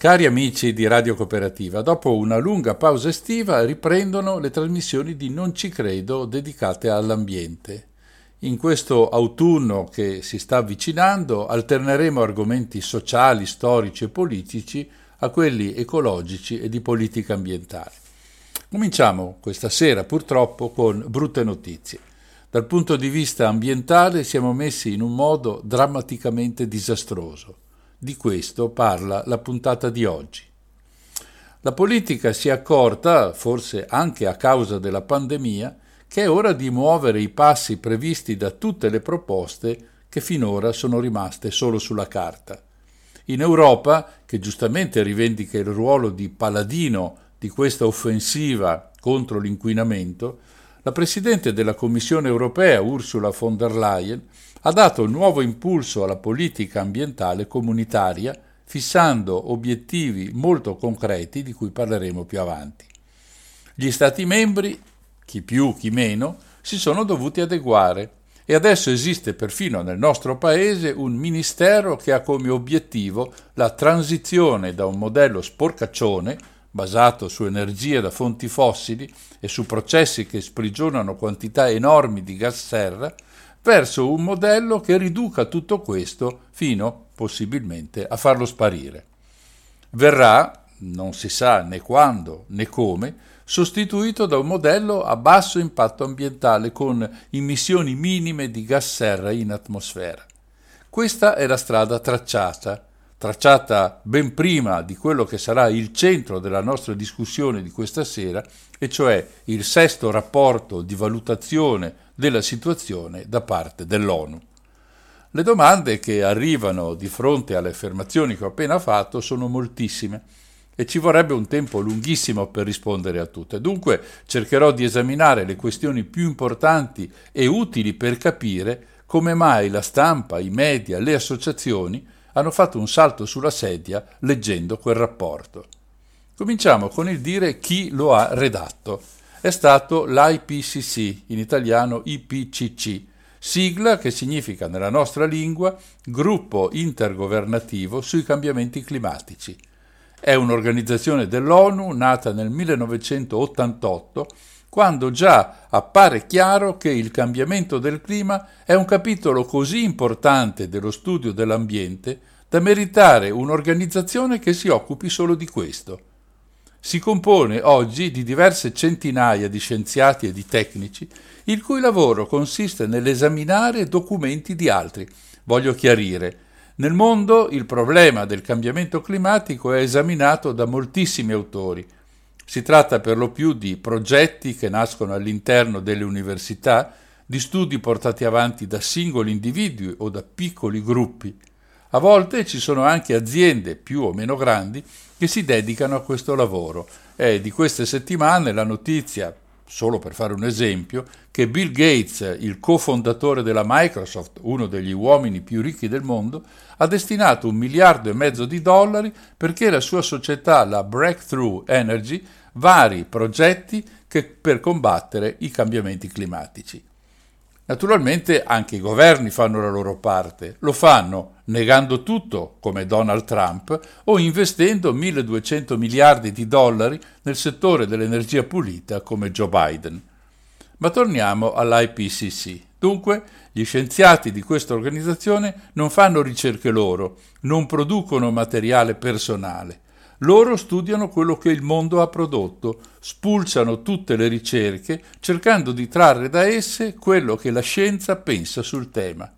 Cari amici di Radio Cooperativa, dopo una lunga pausa estiva riprendono le trasmissioni di Non ci credo dedicate all'ambiente. In questo autunno che si sta avvicinando alterneremo argomenti sociali, storici e politici a quelli ecologici e di politica ambientale. Cominciamo questa sera purtroppo con brutte notizie. Dal punto di vista ambientale siamo messi in un modo drammaticamente disastroso. Di questo parla la puntata di oggi. La politica si è accorta, forse anche a causa della pandemia, che è ora di muovere i passi previsti da tutte le proposte che finora sono rimaste solo sulla carta. In Europa, che giustamente rivendica il ruolo di paladino di questa offensiva contro l'inquinamento, la Presidente della Commissione europea, Ursula von der Leyen, ha dato nuovo impulso alla politica ambientale comunitaria, fissando obiettivi molto concreti di cui parleremo più avanti. Gli Stati membri chi più, chi meno, si sono dovuti adeguare e adesso esiste perfino nel nostro paese un ministero che ha come obiettivo la transizione da un modello sporcaccione, basato su energie da fonti fossili e su processi che sprigionano quantità enormi di gas serra, verso un modello che riduca tutto questo fino, possibilmente, a farlo sparire. Verrà, non si sa né quando né come, sostituito da un modello a basso impatto ambientale con emissioni minime di gas serra in atmosfera. Questa è la strada tracciata, tracciata ben prima di quello che sarà il centro della nostra discussione di questa sera, e cioè il sesto rapporto di valutazione della situazione da parte dell'ONU. Le domande che arrivano di fronte alle affermazioni che ho appena fatto sono moltissime e ci vorrebbe un tempo lunghissimo per rispondere a tutte. Dunque cercherò di esaminare le questioni più importanti e utili per capire come mai la stampa, i media, le associazioni hanno fatto un salto sulla sedia leggendo quel rapporto. Cominciamo con il dire chi lo ha redatto. È stato l'IPCC, in italiano IPCC, sigla che significa nella nostra lingua Gruppo intergovernativo sui cambiamenti climatici. È un'organizzazione dell'ONU nata nel 1988, quando già appare chiaro che il cambiamento del clima è un capitolo così importante dello studio dell'ambiente da meritare un'organizzazione che si occupi solo di questo. Si compone oggi di diverse centinaia di scienziati e di tecnici, il cui lavoro consiste nell'esaminare documenti di altri. Voglio chiarire, nel mondo il problema del cambiamento climatico è esaminato da moltissimi autori. Si tratta per lo più di progetti che nascono all'interno delle università, di studi portati avanti da singoli individui o da piccoli gruppi. A volte ci sono anche aziende più o meno grandi che si dedicano a questo lavoro. È di queste settimane la notizia solo per fare un esempio, che Bill Gates, il cofondatore della Microsoft, uno degli uomini più ricchi del mondo, ha destinato un miliardo e mezzo di dollari perché la sua società, la Breakthrough Energy, vari progetti che, per combattere i cambiamenti climatici. Naturalmente anche i governi fanno la loro parte, lo fanno negando tutto come Donald Trump o investendo 1200 miliardi di dollari nel settore dell'energia pulita come Joe Biden. Ma torniamo all'IPCC. Dunque, gli scienziati di questa organizzazione non fanno ricerche loro, non producono materiale personale. Loro studiano quello che il mondo ha prodotto, spulciano tutte le ricerche, cercando di trarre da esse quello che la scienza pensa sul tema.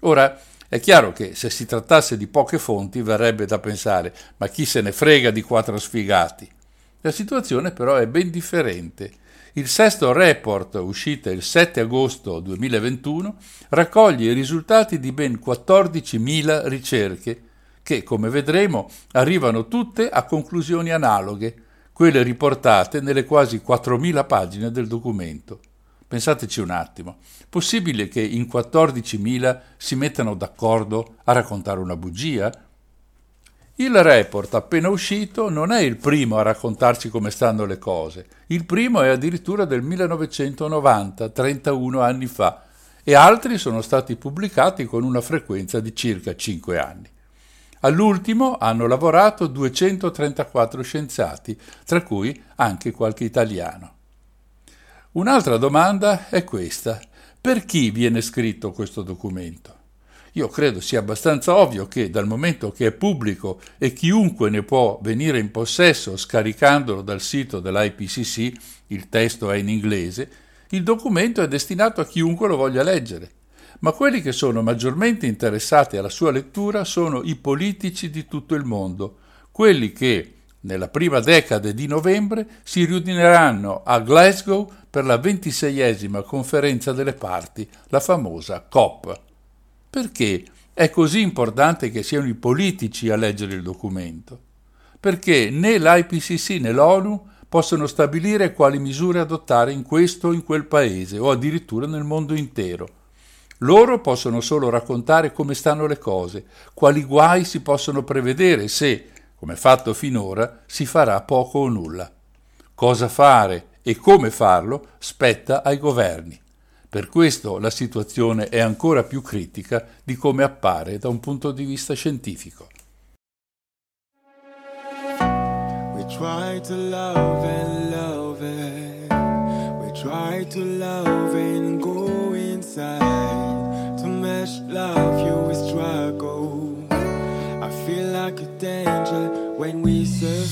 Ora, è chiaro che se si trattasse di poche fonti verrebbe da pensare ma chi se ne frega di quattro sfigati? La situazione però è ben differente. Il sesto report, uscito il 7 agosto 2021, raccoglie i risultati di ben 14.000 ricerche che, come vedremo, arrivano tutte a conclusioni analoghe, quelle riportate nelle quasi 4.000 pagine del documento. Pensateci un attimo, possibile che in 14.000 si mettano d'accordo a raccontare una bugia? Il report appena uscito non è il primo a raccontarci come stanno le cose, il primo è addirittura del 1990, 31 anni fa, e altri sono stati pubblicati con una frequenza di circa 5 anni. All'ultimo hanno lavorato 234 scienziati, tra cui anche qualche italiano. Un'altra domanda è questa. Per chi viene scritto questo documento? Io credo sia abbastanza ovvio che dal momento che è pubblico e chiunque ne può venire in possesso scaricandolo dal sito dell'IPCC, il testo è in inglese, il documento è destinato a chiunque lo voglia leggere. Ma quelli che sono maggiormente interessati alla sua lettura sono i politici di tutto il mondo, quelli che nella prima decade di novembre si riuniranno a Glasgow per la ventiseiesima conferenza delle parti, la famosa COP. Perché è così importante che siano i politici a leggere il documento? Perché né l'IPCC né l'ONU possono stabilire quali misure adottare in questo o in quel paese o addirittura nel mondo intero. Loro possono solo raccontare come stanno le cose, quali guai si possono prevedere se, come fatto finora, si farà poco o nulla. Cosa fare e come farlo spetta ai governi. Per questo la situazione è ancora più critica di come appare da un punto di vista scientifico. We try to love and love it. We try to love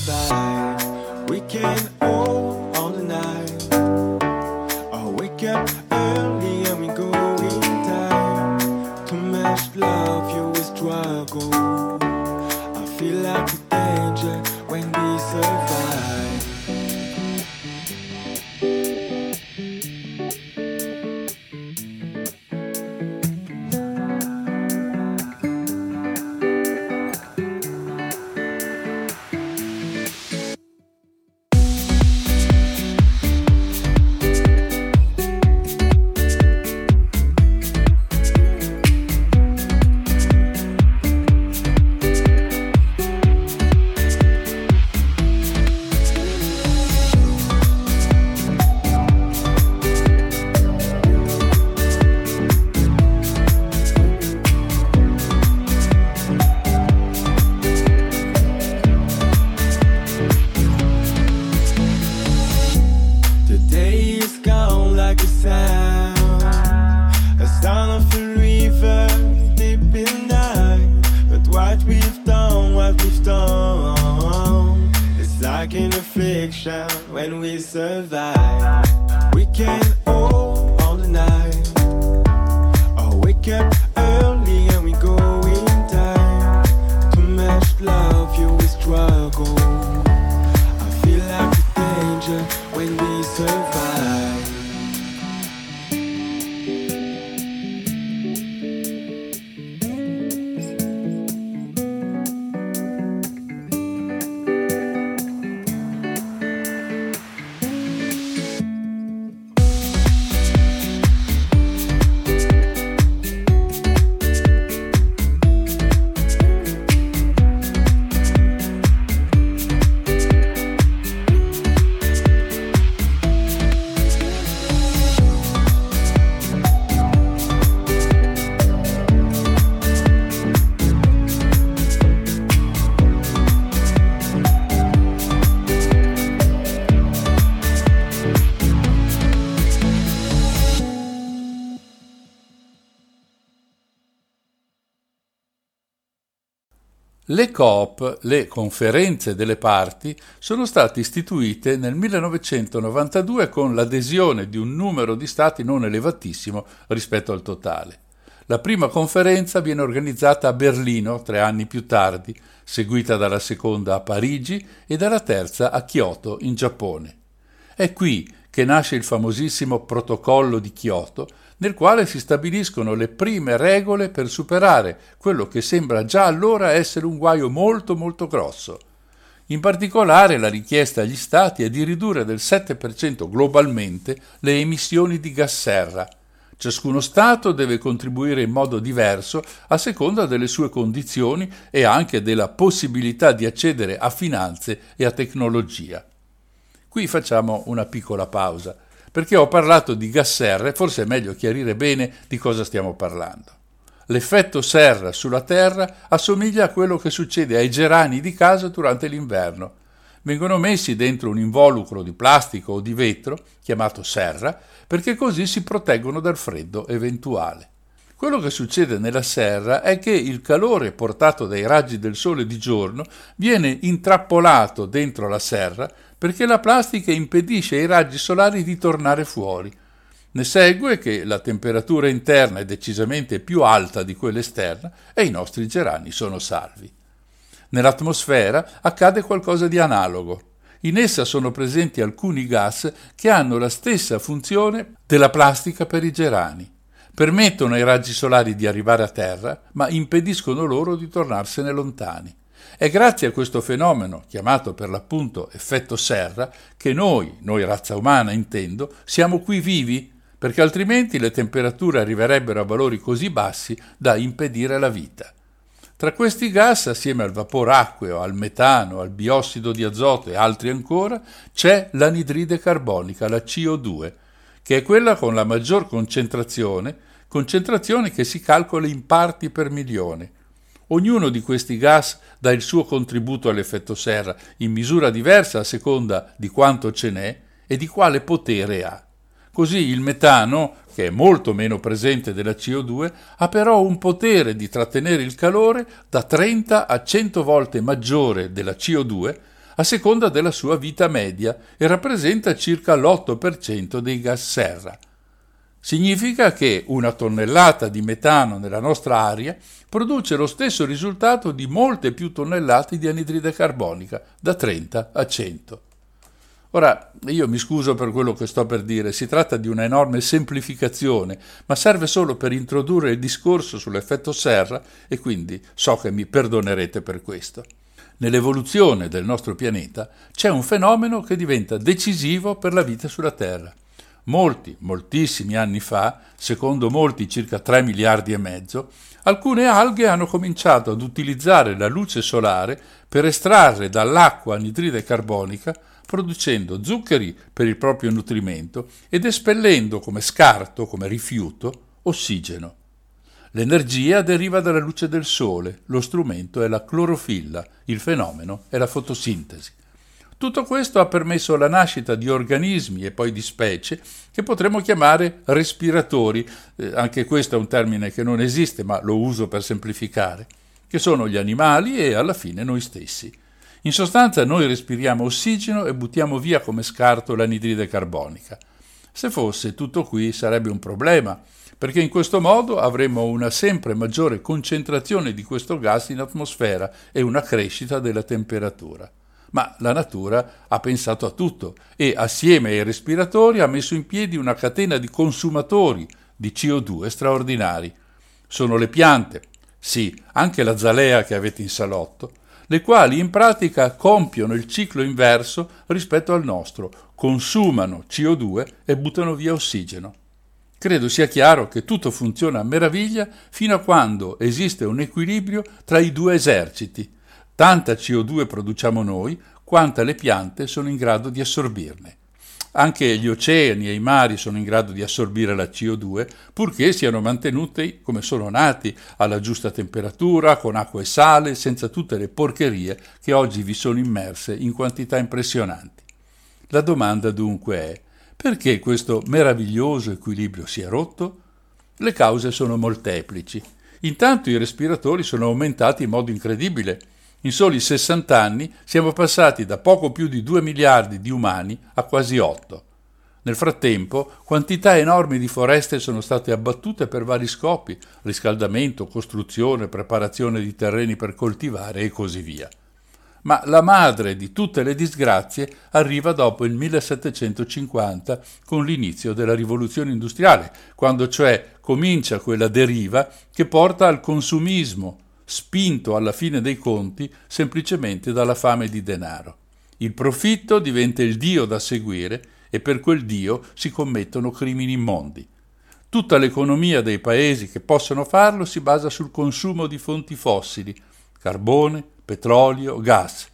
we. Can all all the night. Or wake up early and we go in time. To mesh love you we struggle. I feel like a when we survive. We can Le COP, le conferenze delle parti, sono state istituite nel 1992 con l'adesione di un numero di stati non elevatissimo rispetto al totale. La prima conferenza viene organizzata a Berlino tre anni più tardi, seguita dalla seconda a Parigi e dalla terza a Kyoto, in Giappone. È qui che nasce il famosissimo protocollo di Kyoto, nel quale si stabiliscono le prime regole per superare quello che sembra già allora essere un guaio molto molto grosso. In particolare la richiesta agli Stati è di ridurre del 7% globalmente le emissioni di gas serra. Ciascuno Stato deve contribuire in modo diverso a seconda delle sue condizioni e anche della possibilità di accedere a finanze e a tecnologia. Qui facciamo una piccola pausa, perché ho parlato di gas serra e forse è meglio chiarire bene di cosa stiamo parlando. L'effetto serra sulla Terra assomiglia a quello che succede ai gerani di casa durante l'inverno. Vengono messi dentro un involucro di plastica o di vetro, chiamato serra, perché così si proteggono dal freddo eventuale. Quello che succede nella serra è che il calore portato dai raggi del sole di giorno viene intrappolato dentro la serra perché la plastica impedisce ai raggi solari di tornare fuori. Ne segue che la temperatura interna è decisamente più alta di quella esterna e i nostri gerani sono salvi. Nell'atmosfera accade qualcosa di analogo. In essa sono presenti alcuni gas che hanno la stessa funzione della plastica per i gerani. Permettono ai raggi solari di arrivare a terra, ma impediscono loro di tornarsene lontani. È grazie a questo fenomeno, chiamato per l'appunto effetto serra, che noi, noi razza umana intendo, siamo qui vivi, perché altrimenti le temperature arriverebbero a valori così bassi da impedire la vita. Tra questi gas, assieme al vapore acqueo, al metano, al biossido di azoto e altri ancora, c'è l'anidride carbonica, la CO2, che è quella con la maggior concentrazione, concentrazione che si calcola in parti per milione. Ognuno di questi gas dà il suo contributo all'effetto serra in misura diversa a seconda di quanto ce n'è e di quale potere ha. Così il metano, che è molto meno presente della CO2, ha però un potere di trattenere il calore da 30 a 100 volte maggiore della CO2 a seconda della sua vita media e rappresenta circa l'8% dei gas serra. Significa che una tonnellata di metano nella nostra aria produce lo stesso risultato di molte più tonnellate di anidride carbonica, da 30 a 100. Ora, io mi scuso per quello che sto per dire, si tratta di una enorme semplificazione, ma serve solo per introdurre il discorso sull'effetto serra e quindi so che mi perdonerete per questo. Nell'evoluzione del nostro pianeta c'è un fenomeno che diventa decisivo per la vita sulla Terra. Molti, moltissimi anni fa, secondo molti circa 3 miliardi e mezzo, alcune alghe hanno cominciato ad utilizzare la luce solare per estrarre dall'acqua anidride carbonica, producendo zuccheri per il proprio nutrimento ed espellendo come scarto, come rifiuto, ossigeno. L'energia deriva dalla luce del sole, lo strumento è la clorofilla, il fenomeno è la fotosintesi. Tutto questo ha permesso la nascita di organismi e poi di specie che potremmo chiamare respiratori, eh, anche questo è un termine che non esiste ma lo uso per semplificare, che sono gli animali e alla fine noi stessi. In sostanza noi respiriamo ossigeno e buttiamo via come scarto l'anidride carbonica. Se fosse tutto qui sarebbe un problema, perché in questo modo avremmo una sempre maggiore concentrazione di questo gas in atmosfera e una crescita della temperatura ma la natura ha pensato a tutto e assieme ai respiratori ha messo in piedi una catena di consumatori di CO2 straordinari. Sono le piante, sì, anche la zalea che avete in salotto, le quali in pratica compiono il ciclo inverso rispetto al nostro, consumano CO2 e buttano via ossigeno. Credo sia chiaro che tutto funziona a meraviglia fino a quando esiste un equilibrio tra i due eserciti, Tanta CO2 produciamo noi quanta le piante sono in grado di assorbirne. Anche gli oceani e i mari sono in grado di assorbire la CO2, purché siano mantenuti come sono nati, alla giusta temperatura, con acqua e sale, senza tutte le porcherie che oggi vi sono immerse in quantità impressionanti. La domanda dunque è perché questo meraviglioso equilibrio si è rotto? Le cause sono molteplici. Intanto i respiratori sono aumentati in modo incredibile in soli 60 anni siamo passati da poco più di 2 miliardi di umani a quasi 8. Nel frattempo, quantità enormi di foreste sono state abbattute per vari scopi, riscaldamento, costruzione, preparazione di terreni per coltivare e così via. ma la madre di tutte le disgrazie arriva dopo il 1750 con l'inizio della rivoluzione industriale, quando cioè comincia quella deriva che porta al consumismo, spinto alla fine dei conti semplicemente dalla fame di denaro. Il profitto diventa il dio da seguire e per quel dio si commettono crimini immondi. Tutta l'economia dei paesi che possono farlo si basa sul consumo di fonti fossili, carbone, petrolio, gas,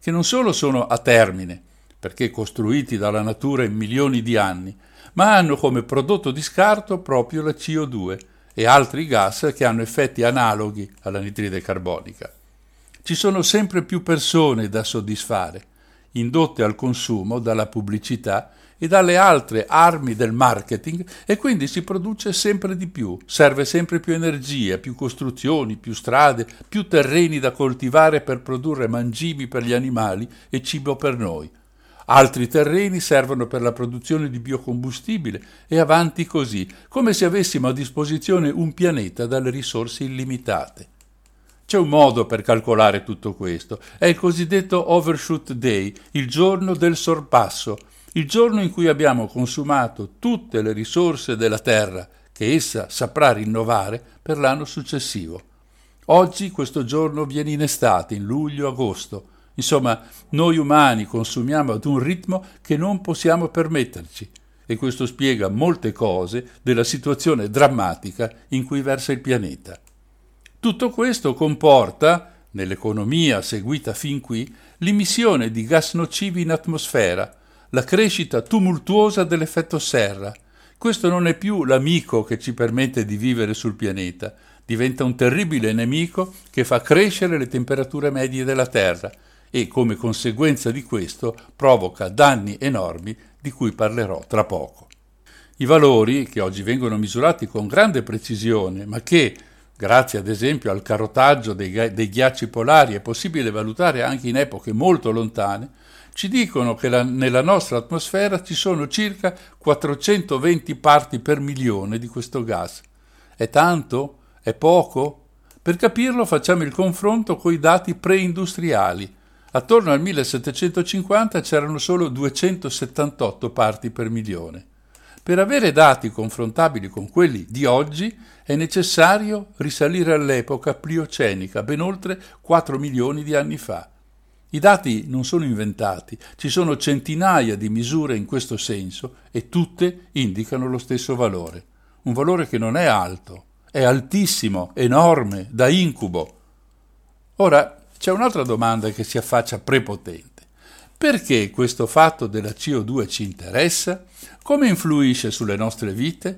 che non solo sono a termine, perché costruiti dalla natura in milioni di anni, ma hanno come prodotto di scarto proprio la CO2 e altri gas che hanno effetti analoghi all'anidride carbonica. Ci sono sempre più persone da soddisfare, indotte al consumo dalla pubblicità e dalle altre armi del marketing e quindi si produce sempre di più, serve sempre più energia, più costruzioni, più strade, più terreni da coltivare per produrre mangimi per gli animali e cibo per noi. Altri terreni servono per la produzione di biocombustibile e avanti così, come se avessimo a disposizione un pianeta dalle risorse illimitate. C'è un modo per calcolare tutto questo, è il cosiddetto Overshoot Day, il giorno del sorpasso, il giorno in cui abbiamo consumato tutte le risorse della terra che essa saprà rinnovare per l'anno successivo. Oggi questo giorno viene in estate, in luglio-agosto. Insomma, noi umani consumiamo ad un ritmo che non possiamo permetterci e questo spiega molte cose della situazione drammatica in cui versa il pianeta. Tutto questo comporta, nell'economia seguita fin qui, l'emissione di gas nocivi in atmosfera, la crescita tumultuosa dell'effetto serra. Questo non è più l'amico che ci permette di vivere sul pianeta, diventa un terribile nemico che fa crescere le temperature medie della Terra e, come conseguenza di questo, provoca danni enormi di cui parlerò tra poco. I valori, che oggi vengono misurati con grande precisione, ma che, grazie ad esempio al carotaggio dei, dei ghiacci polari, è possibile valutare anche in epoche molto lontane, ci dicono che la, nella nostra atmosfera ci sono circa 420 parti per milione di questo gas. È tanto? È poco? Per capirlo facciamo il confronto con i dati preindustriali. Attorno al 1750 c'erano solo 278 parti per milione. Per avere dati confrontabili con quelli di oggi è necessario risalire all'epoca pliocenica, ben oltre 4 milioni di anni fa. I dati non sono inventati, ci sono centinaia di misure in questo senso e tutte indicano lo stesso valore. Un valore che non è alto, è altissimo, enorme, da incubo. Ora c'è un'altra domanda che si affaccia prepotente. Perché questo fatto della CO2 ci interessa? Come influisce sulle nostre vite?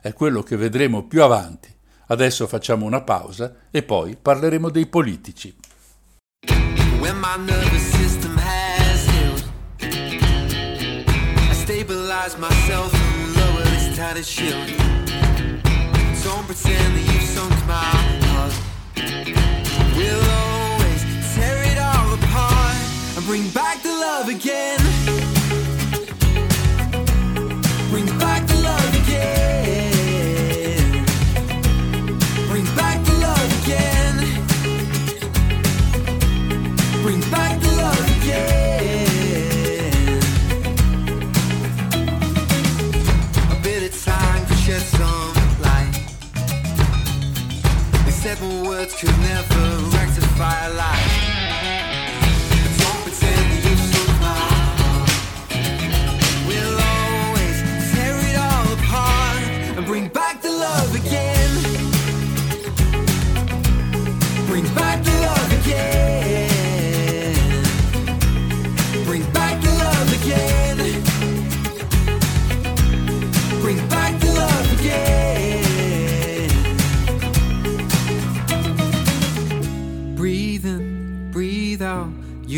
È quello che vedremo più avanti. Adesso facciamo una pausa e poi parleremo dei politici. Don't pretend that you've sunk my heart. We'll and bring back the love again. Bring back the love again. Bring back the love again. Bring back the love again. A bit of time to shed some light. These said words could never rectify a lie.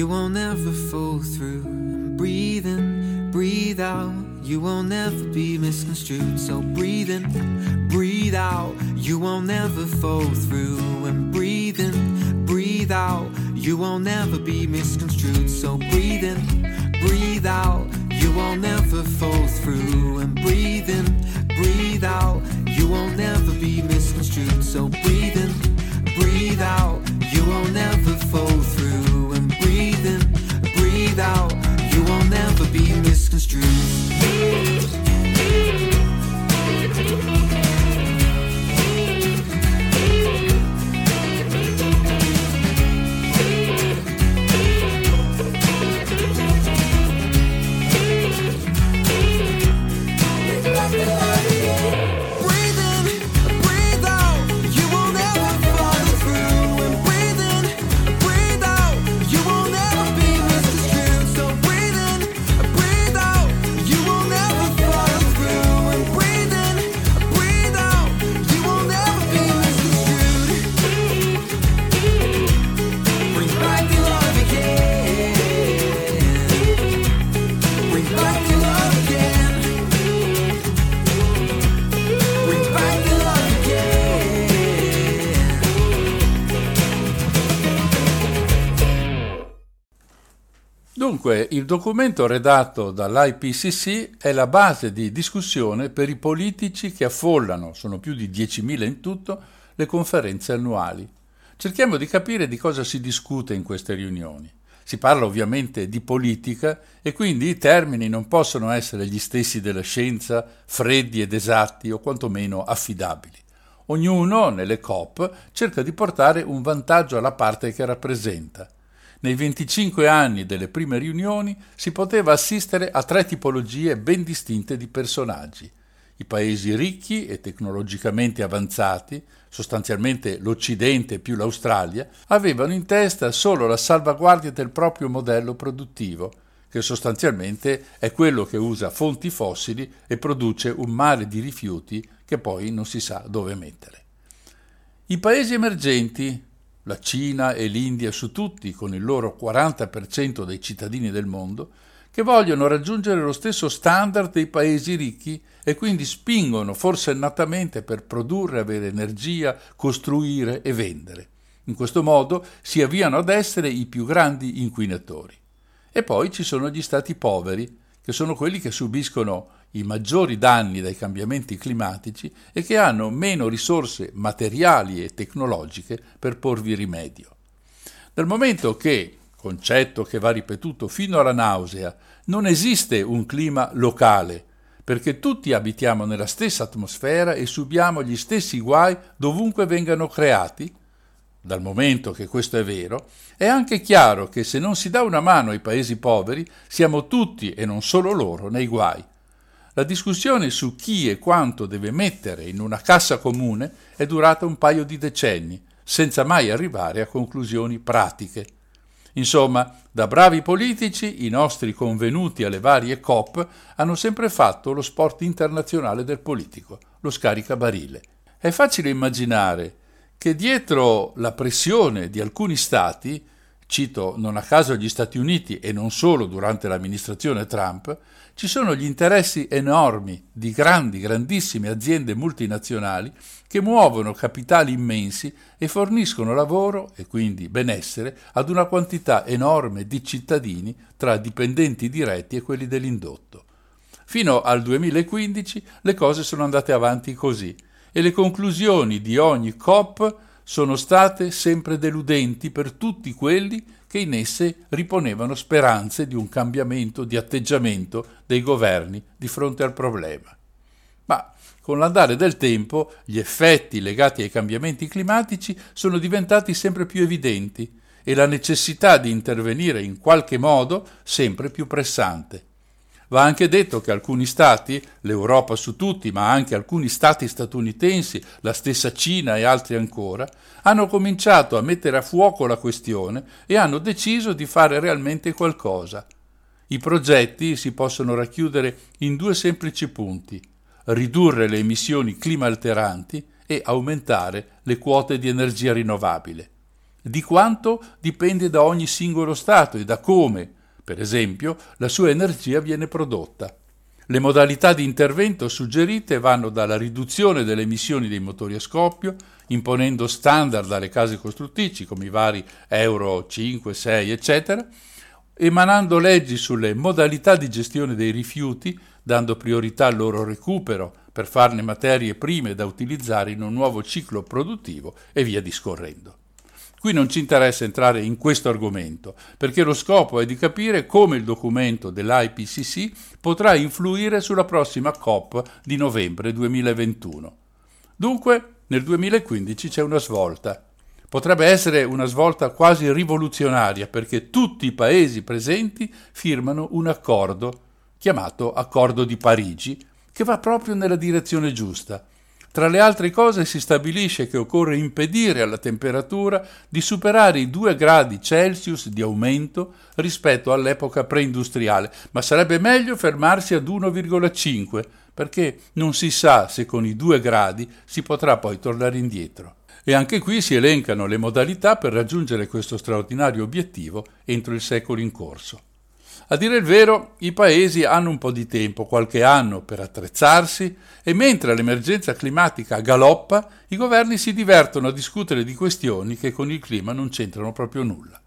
You won't ever fall through. And Breathe in, breathe out. You won't ever be misconstrued. So breathe in, breathe out. You won't ever fall through. And breathe in, breathe out. You won't ever be misconstrued. So breathe in, breathe out. You won't ever fall through. And breathe in, breathe out. You won't ever be misconstrued. So breathe in, breathe out. You won't ever fall through breathe in, breathe out. You will never be misconstrued. Dunque, il documento redatto dall'IPCC è la base di discussione per i politici che affollano, sono più di 10.000 in tutto, le conferenze annuali. Cerchiamo di capire di cosa si discute in queste riunioni. Si parla ovviamente di politica e quindi i termini non possono essere gli stessi della scienza, freddi ed esatti o quantomeno affidabili. Ognuno, nelle COP, cerca di portare un vantaggio alla parte che rappresenta. Nei 25 anni delle prime riunioni si poteva assistere a tre tipologie ben distinte di personaggi. I paesi ricchi e tecnologicamente avanzati, sostanzialmente l'Occidente più l'Australia, avevano in testa solo la salvaguardia del proprio modello produttivo, che sostanzialmente è quello che usa fonti fossili e produce un mare di rifiuti che poi non si sa dove mettere. I paesi emergenti, la Cina e l'India su tutti, con il loro 40% dei cittadini del mondo, che vogliono raggiungere lo stesso standard dei paesi ricchi e quindi spingono forsennatamente per produrre, avere energia, costruire e vendere. In questo modo si avviano ad essere i più grandi inquinatori. E poi ci sono gli stati poveri, che sono quelli che subiscono i maggiori danni dai cambiamenti climatici e che hanno meno risorse materiali e tecnologiche per porvi rimedio. Dal momento che, concetto che va ripetuto fino alla nausea, non esiste un clima locale, perché tutti abitiamo nella stessa atmosfera e subiamo gli stessi guai dovunque vengano creati, dal momento che questo è vero, è anche chiaro che se non si dà una mano ai paesi poveri, siamo tutti e non solo loro nei guai. La discussione su chi e quanto deve mettere in una cassa comune è durata un paio di decenni, senza mai arrivare a conclusioni pratiche. Insomma, da bravi politici, i nostri convenuti alle varie COP hanno sempre fatto lo sport internazionale del politico, lo scaricabarile. È facile immaginare che dietro la pressione di alcuni stati, cito non a caso gli Stati Uniti e non solo durante l'amministrazione Trump, ci sono gli interessi enormi di grandi, grandissime aziende multinazionali che muovono capitali immensi e forniscono lavoro e quindi benessere ad una quantità enorme di cittadini tra dipendenti diretti e quelli dell'indotto. Fino al 2015 le cose sono andate avanti così e le conclusioni di ogni COP sono state sempre deludenti per tutti quelli che in esse riponevano speranze di un cambiamento di atteggiamento dei governi di fronte al problema. Ma con l'andare del tempo gli effetti legati ai cambiamenti climatici sono diventati sempre più evidenti e la necessità di intervenire in qualche modo sempre più pressante. Va anche detto che alcuni stati, l'Europa su tutti, ma anche alcuni stati statunitensi, la stessa Cina e altri ancora, hanno cominciato a mettere a fuoco la questione e hanno deciso di fare realmente qualcosa. I progetti si possono racchiudere in due semplici punti ridurre le emissioni climalteranti e aumentare le quote di energia rinnovabile. Di quanto dipende da ogni singolo Stato e da come, per esempio, la sua energia viene prodotta. Le modalità di intervento suggerite vanno dalla riduzione delle emissioni dei motori a scoppio, imponendo standard alle case costruttrici come i vari Euro 5, 6, eccetera, emanando leggi sulle modalità di gestione dei rifiuti, dando priorità al loro recupero per farne materie prime da utilizzare in un nuovo ciclo produttivo e via discorrendo. Qui non ci interessa entrare in questo argomento, perché lo scopo è di capire come il documento dell'IPCC potrà influire sulla prossima COP di novembre 2021. Dunque, nel 2015 c'è una svolta. Potrebbe essere una svolta quasi rivoluzionaria perché tutti i paesi presenti firmano un accordo, chiamato Accordo di Parigi, che va proprio nella direzione giusta. Tra le altre cose si stabilisce che occorre impedire alla temperatura di superare i 2 gradi Celsius di aumento rispetto all'epoca preindustriale, ma sarebbe meglio fermarsi ad 1,5 perché non si sa se con i 2 gradi si potrà poi tornare indietro. E anche qui si elencano le modalità per raggiungere questo straordinario obiettivo entro il secolo in corso. A dire il vero, i paesi hanno un po' di tempo, qualche anno, per attrezzarsi e mentre l'emergenza climatica galoppa, i governi si divertono a discutere di questioni che con il clima non c'entrano proprio nulla.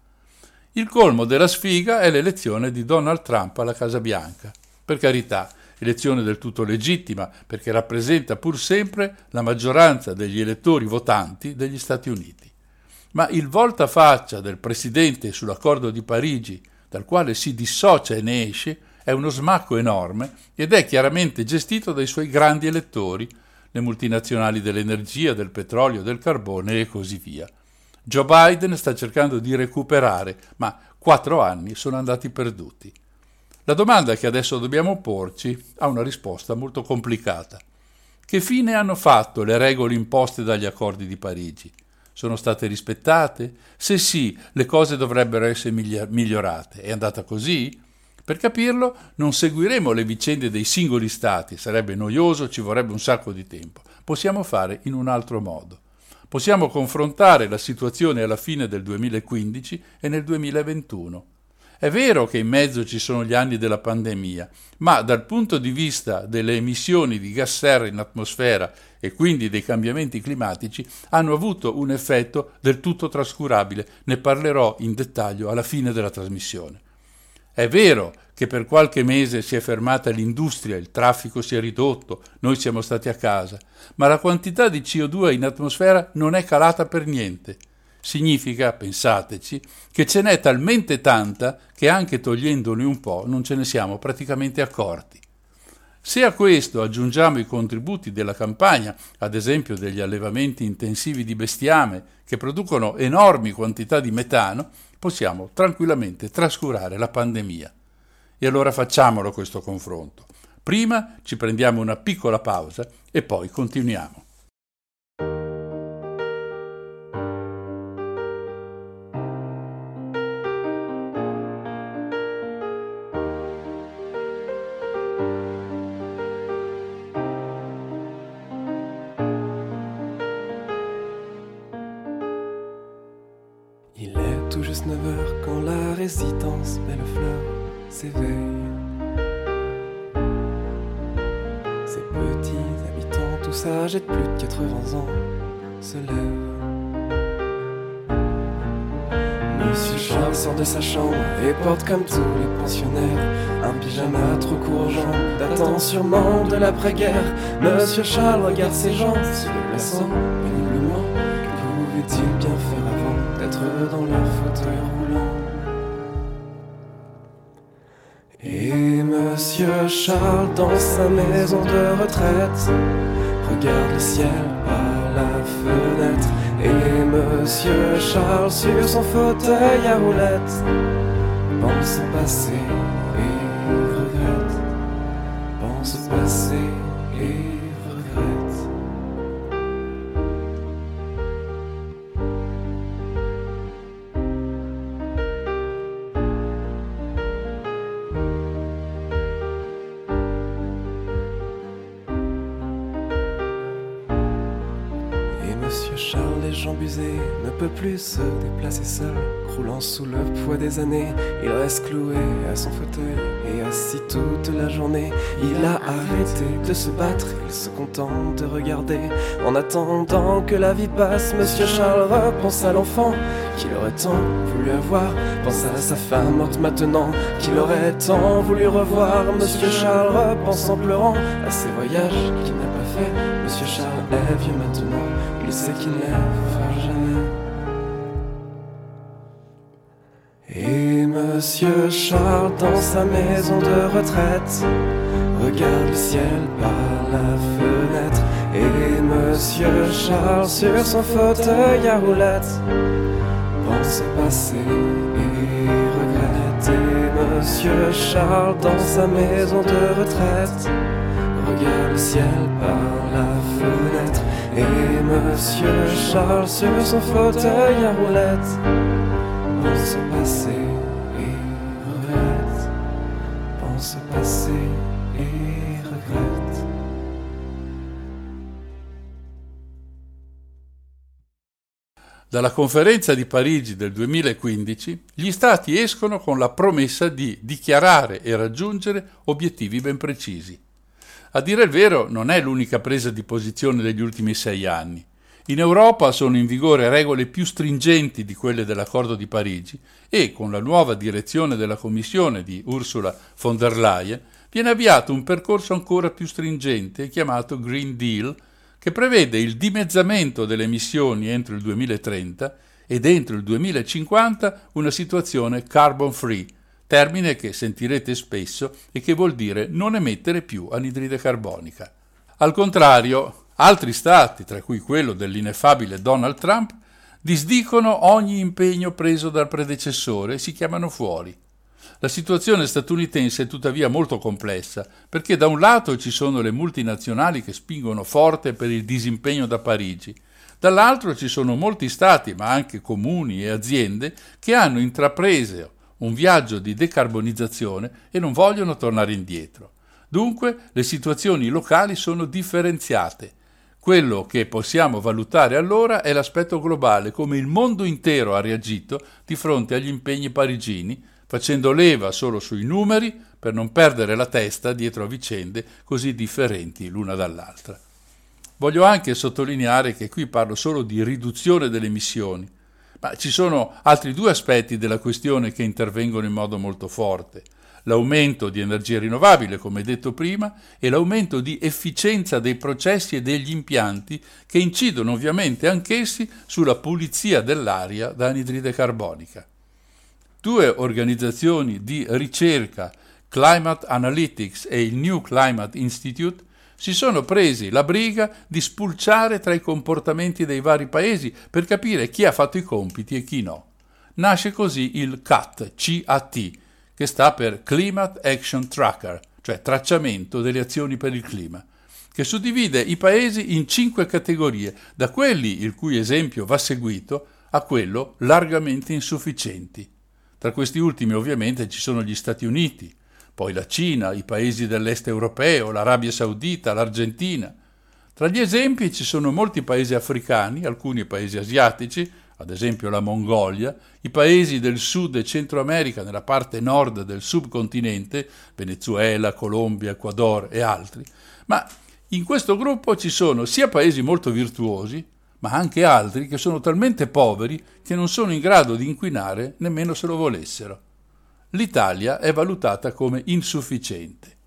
Il colmo della sfiga è l'elezione di Donald Trump alla Casa Bianca. Per carità, elezione del tutto legittima perché rappresenta pur sempre la maggioranza degli elettori votanti degli Stati Uniti. Ma il voltafaccia del presidente sull'accordo di Parigi dal quale si dissocia e ne esce, è uno smacco enorme ed è chiaramente gestito dai suoi grandi elettori, le multinazionali dell'energia, del petrolio, del carbone e così via. Joe Biden sta cercando di recuperare, ma quattro anni sono andati perduti. La domanda che adesso dobbiamo porci ha una risposta molto complicata. Che fine hanno fatto le regole imposte dagli accordi di Parigi? Sono state rispettate? Se sì, le cose dovrebbero essere migliorate. È andata così? Per capirlo non seguiremo le vicende dei singoli stati, sarebbe noioso, ci vorrebbe un sacco di tempo. Possiamo fare in un altro modo. Possiamo confrontare la situazione alla fine del 2015 e nel 2021. È vero che in mezzo ci sono gli anni della pandemia, ma dal punto di vista delle emissioni di gas serra in atmosfera e quindi dei cambiamenti climatici hanno avuto un effetto del tutto trascurabile. Ne parlerò in dettaglio alla fine della trasmissione. È vero che per qualche mese si è fermata l'industria, il traffico si è ridotto, noi siamo stati a casa, ma la quantità di CO2 in atmosfera non è calata per niente. Significa, pensateci, che ce n'è talmente tanta che anche togliendone un po' non ce ne siamo praticamente accorti. Se a questo aggiungiamo i contributi della campagna, ad esempio degli allevamenti intensivi di bestiame che producono enormi quantità di metano, possiamo tranquillamente trascurare la pandemia. E allora facciamolo questo confronto. Prima ci prendiamo una piccola pausa e poi continuiamo. L'après-guerre. Monsieur Charles regarde ses jambes se déplaçant péniblement. Que pouvait-il bien faire avant d'être dans leur fauteuil roulant? Et Monsieur Charles dans sa maison de retraite regarde le ciel par la fenêtre. Et Monsieur Charles sur son fauteuil à roulettes pense au passé se déplacer seul. Croulant sous le poids des années, il reste cloué à son fauteuil et assis toute la journée. Il a arrêté de se battre, il se contente de regarder. En attendant que la vie passe, Monsieur Charles repense à l'enfant qu'il aurait tant voulu avoir. Pense à sa femme morte maintenant, qu'il aurait tant voulu revoir. Monsieur Charles repense en pleurant à ses voyages qu'il n'a pas fait. Monsieur Charles est vieux maintenant, il sait qu'il ne Monsieur Charles dans sa maison de retraite regarde le ciel par la fenêtre. Et Monsieur Charles sur son fauteuil à roulettes pense au passé et regrette. Et Monsieur Charles dans sa maison de retraite regarde le ciel par la fenêtre. Et Monsieur Charles sur son fauteuil à roulettes pense au passé passé et regrette. Dalla conferenza di Parigi del 2015 gli Stati escono con la promessa di dichiarare e raggiungere obiettivi ben precisi. A dire il vero non è l'unica presa di posizione degli ultimi sei anni. In Europa sono in vigore regole più stringenti di quelle dell'accordo di Parigi e, con la nuova direzione della Commissione di Ursula von der Leyen, viene avviato un percorso ancora più stringente chiamato Green Deal, che prevede il dimezzamento delle emissioni entro il 2030 ed entro il 2050 una situazione carbon free, termine che sentirete spesso e che vuol dire non emettere più anidride carbonica. Al contrario, altri stati, tra cui quello dell'ineffabile Donald Trump, disdicono ogni impegno preso dal predecessore e si chiamano fuori. La situazione statunitense è tuttavia molto complessa, perché da un lato ci sono le multinazionali che spingono forte per il disimpegno da Parigi, dall'altro ci sono molti stati, ma anche comuni e aziende, che hanno intrapreso un viaggio di decarbonizzazione e non vogliono tornare indietro. Dunque le situazioni locali sono differenziate. Quello che possiamo valutare allora è l'aspetto globale, come il mondo intero ha reagito di fronte agli impegni parigini, facendo leva solo sui numeri per non perdere la testa dietro a vicende così differenti l'una dall'altra. Voglio anche sottolineare che qui parlo solo di riduzione delle emissioni, ma ci sono altri due aspetti della questione che intervengono in modo molto forte. L'aumento di energia rinnovabile, come detto prima, e l'aumento di efficienza dei processi e degli impianti che incidono ovviamente anch'essi sulla pulizia dell'aria da anidride carbonica. Due organizzazioni di ricerca, Climate Analytics e il New Climate Institute, si sono presi la briga di spulciare tra i comportamenti dei vari paesi per capire chi ha fatto i compiti e chi no. Nasce così il CAT, CAT, che sta per Climate Action Tracker, cioè tracciamento delle azioni per il clima, che suddivide i paesi in cinque categorie, da quelli il cui esempio va seguito a quello largamente insufficienti. Tra questi ultimi ovviamente ci sono gli Stati Uniti, poi la Cina, i paesi dell'est europeo, l'Arabia Saudita, l'Argentina. Tra gli esempi ci sono molti paesi africani, alcuni paesi asiatici, ad esempio la Mongolia, i paesi del Sud e Centro America nella parte nord del subcontinente, Venezuela, Colombia, Ecuador e altri, ma in questo gruppo ci sono sia paesi molto virtuosi, ma anche altri che sono talmente poveri che non sono in grado di inquinare nemmeno se lo volessero. L'Italia è valutata come insufficiente.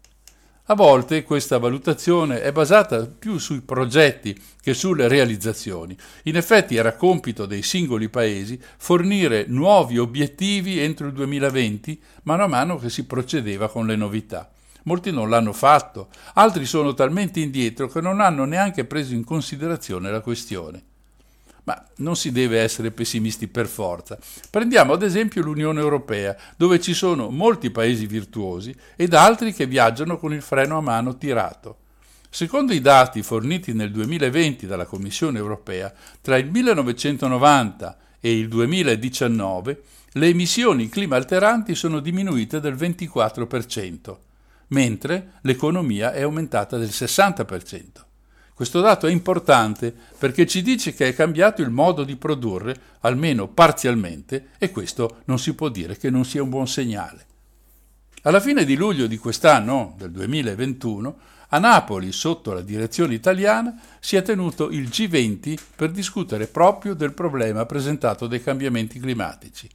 A volte questa valutazione è basata più sui progetti che sulle realizzazioni. In effetti era compito dei singoli paesi fornire nuovi obiettivi entro il 2020, mano a mano che si procedeva con le novità. Molti non l'hanno fatto, altri sono talmente indietro che non hanno neanche preso in considerazione la questione. Ma non si deve essere pessimisti per forza. Prendiamo ad esempio l'Unione Europea, dove ci sono molti paesi virtuosi ed altri che viaggiano con il freno a mano tirato. Secondo i dati forniti nel 2020 dalla Commissione Europea, tra il 1990 e il 2019 le emissioni climalteranti sono diminuite del 24%, mentre l'economia è aumentata del 60%. Questo dato è importante perché ci dice che è cambiato il modo di produrre, almeno parzialmente, e questo non si può dire che non sia un buon segnale. Alla fine di luglio di quest'anno, del 2021, a Napoli, sotto la direzione italiana, si è tenuto il G20 per discutere proprio del problema presentato dai cambiamenti climatici.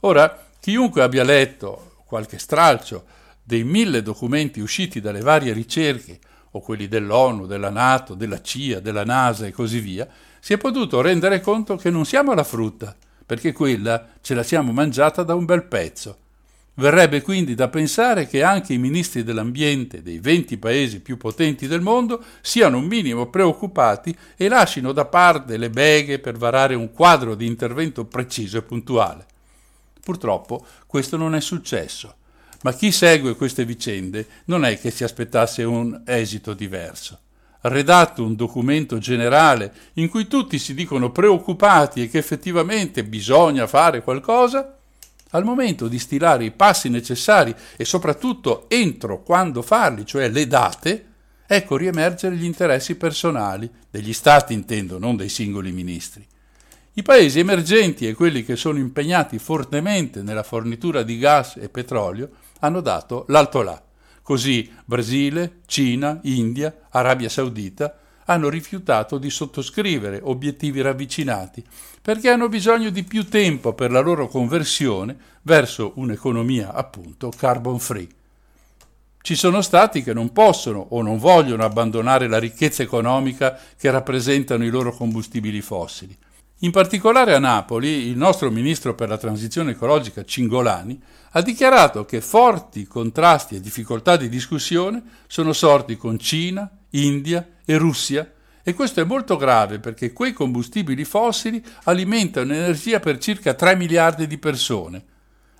Ora, chiunque abbia letto qualche stralcio dei mille documenti usciti dalle varie ricerche o quelli dell'ONU, della Nato, della CIA, della NASA e così via, si è potuto rendere conto che non siamo alla frutta, perché quella ce la siamo mangiata da un bel pezzo. Verrebbe quindi da pensare che anche i ministri dell'ambiente dei 20 paesi più potenti del mondo siano un minimo preoccupati e lasciano da parte le beghe per varare un quadro di intervento preciso e puntuale. Purtroppo questo non è successo, ma chi segue queste vicende non è che si aspettasse un esito diverso. Redatto un documento generale in cui tutti si dicono preoccupati e che effettivamente bisogna fare qualcosa, al momento di stilare i passi necessari e soprattutto entro quando farli, cioè le date, ecco riemergere gli interessi personali, degli stati intendo, non dei singoli ministri. I paesi emergenti e quelli che sono impegnati fortemente nella fornitura di gas e petrolio hanno dato l'alto là. Così Brasile, Cina, India, Arabia Saudita hanno rifiutato di sottoscrivere obiettivi ravvicinati perché hanno bisogno di più tempo per la loro conversione verso un'economia appunto carbon free. Ci sono stati che non possono o non vogliono abbandonare la ricchezza economica che rappresentano i loro combustibili fossili. In particolare a Napoli, il nostro ministro per la transizione ecologica Cingolani ha dichiarato che forti contrasti e difficoltà di discussione sono sorti con Cina, India e Russia e questo è molto grave perché quei combustibili fossili alimentano energia per circa 3 miliardi di persone.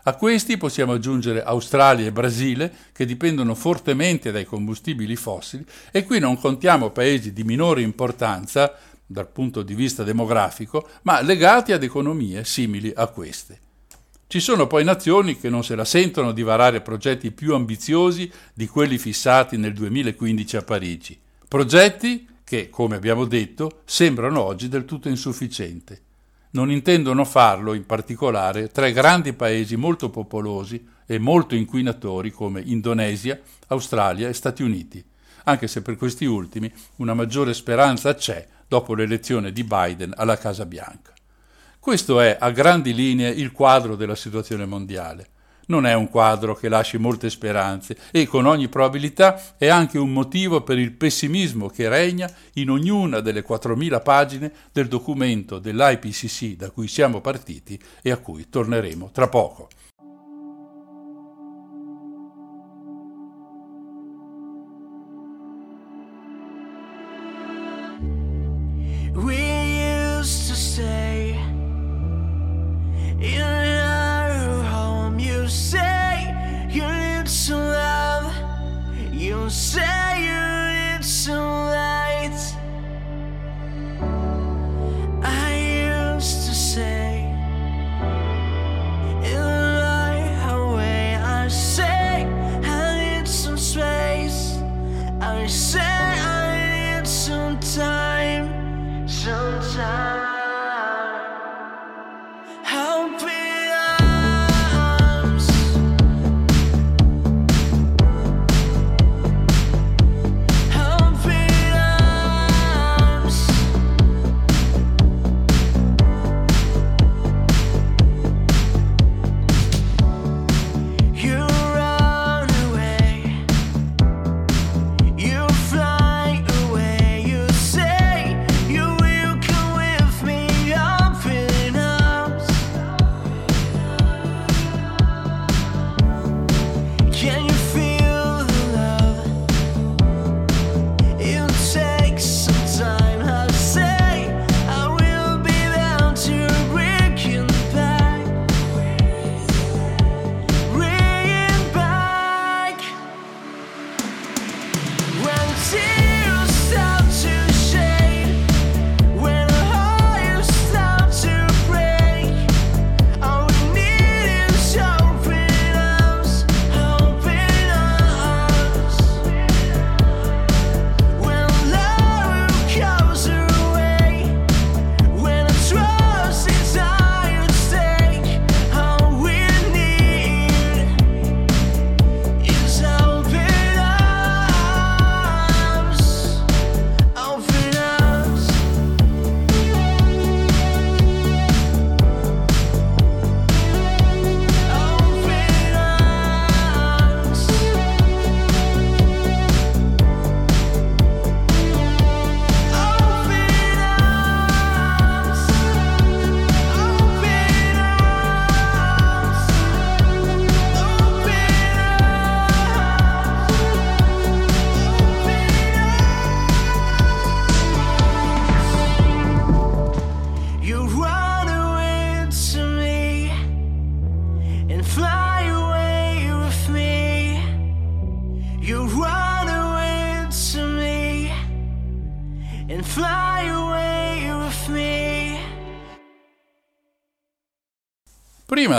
A questi possiamo aggiungere Australia e Brasile che dipendono fortemente dai combustibili fossili e qui non contiamo paesi di minore importanza dal punto di vista demografico, ma legati ad economie simili a queste. Ci sono poi nazioni che non se la sentono di varare progetti più ambiziosi di quelli fissati nel 2015 a Parigi. Progetti che, come abbiamo detto, sembrano oggi del tutto insufficienti. Non intendono farlo, in particolare, tre grandi paesi molto popolosi e molto inquinatori come Indonesia, Australia e Stati Uniti, anche se per questi ultimi una maggiore speranza c'è dopo l'elezione di Biden alla Casa Bianca. Questo è a grandi linee il quadro della situazione mondiale. Non è un quadro che lasci molte speranze e con ogni probabilità è anche un motivo per il pessimismo che regna in ognuna delle 4.000 pagine del documento dell'IPCC da cui siamo partiti e a cui torneremo tra poco. You are home you say you're in love. You say you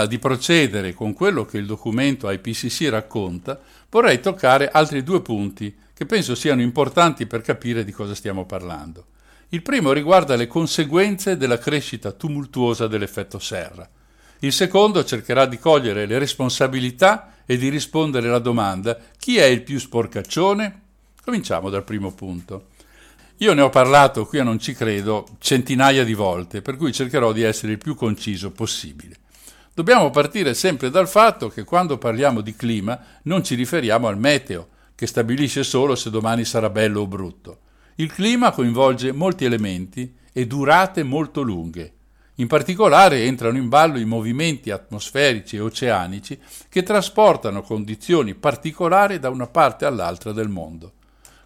Di procedere con quello che il documento IPCC racconta, vorrei toccare altri due punti che penso siano importanti per capire di cosa stiamo parlando. Il primo riguarda le conseguenze della crescita tumultuosa dell'effetto serra. Il secondo cercherà di cogliere le responsabilità e di rispondere alla domanda chi è il più sporcaccione? Cominciamo dal primo punto. Io ne ho parlato qui a Non ci credo centinaia di volte, per cui cercherò di essere il più conciso possibile. Dobbiamo partire sempre dal fatto che quando parliamo di clima non ci riferiamo al meteo, che stabilisce solo se domani sarà bello o brutto. Il clima coinvolge molti elementi e durate molto lunghe. In particolare entrano in ballo i movimenti atmosferici e oceanici che trasportano condizioni particolari da una parte all'altra del mondo.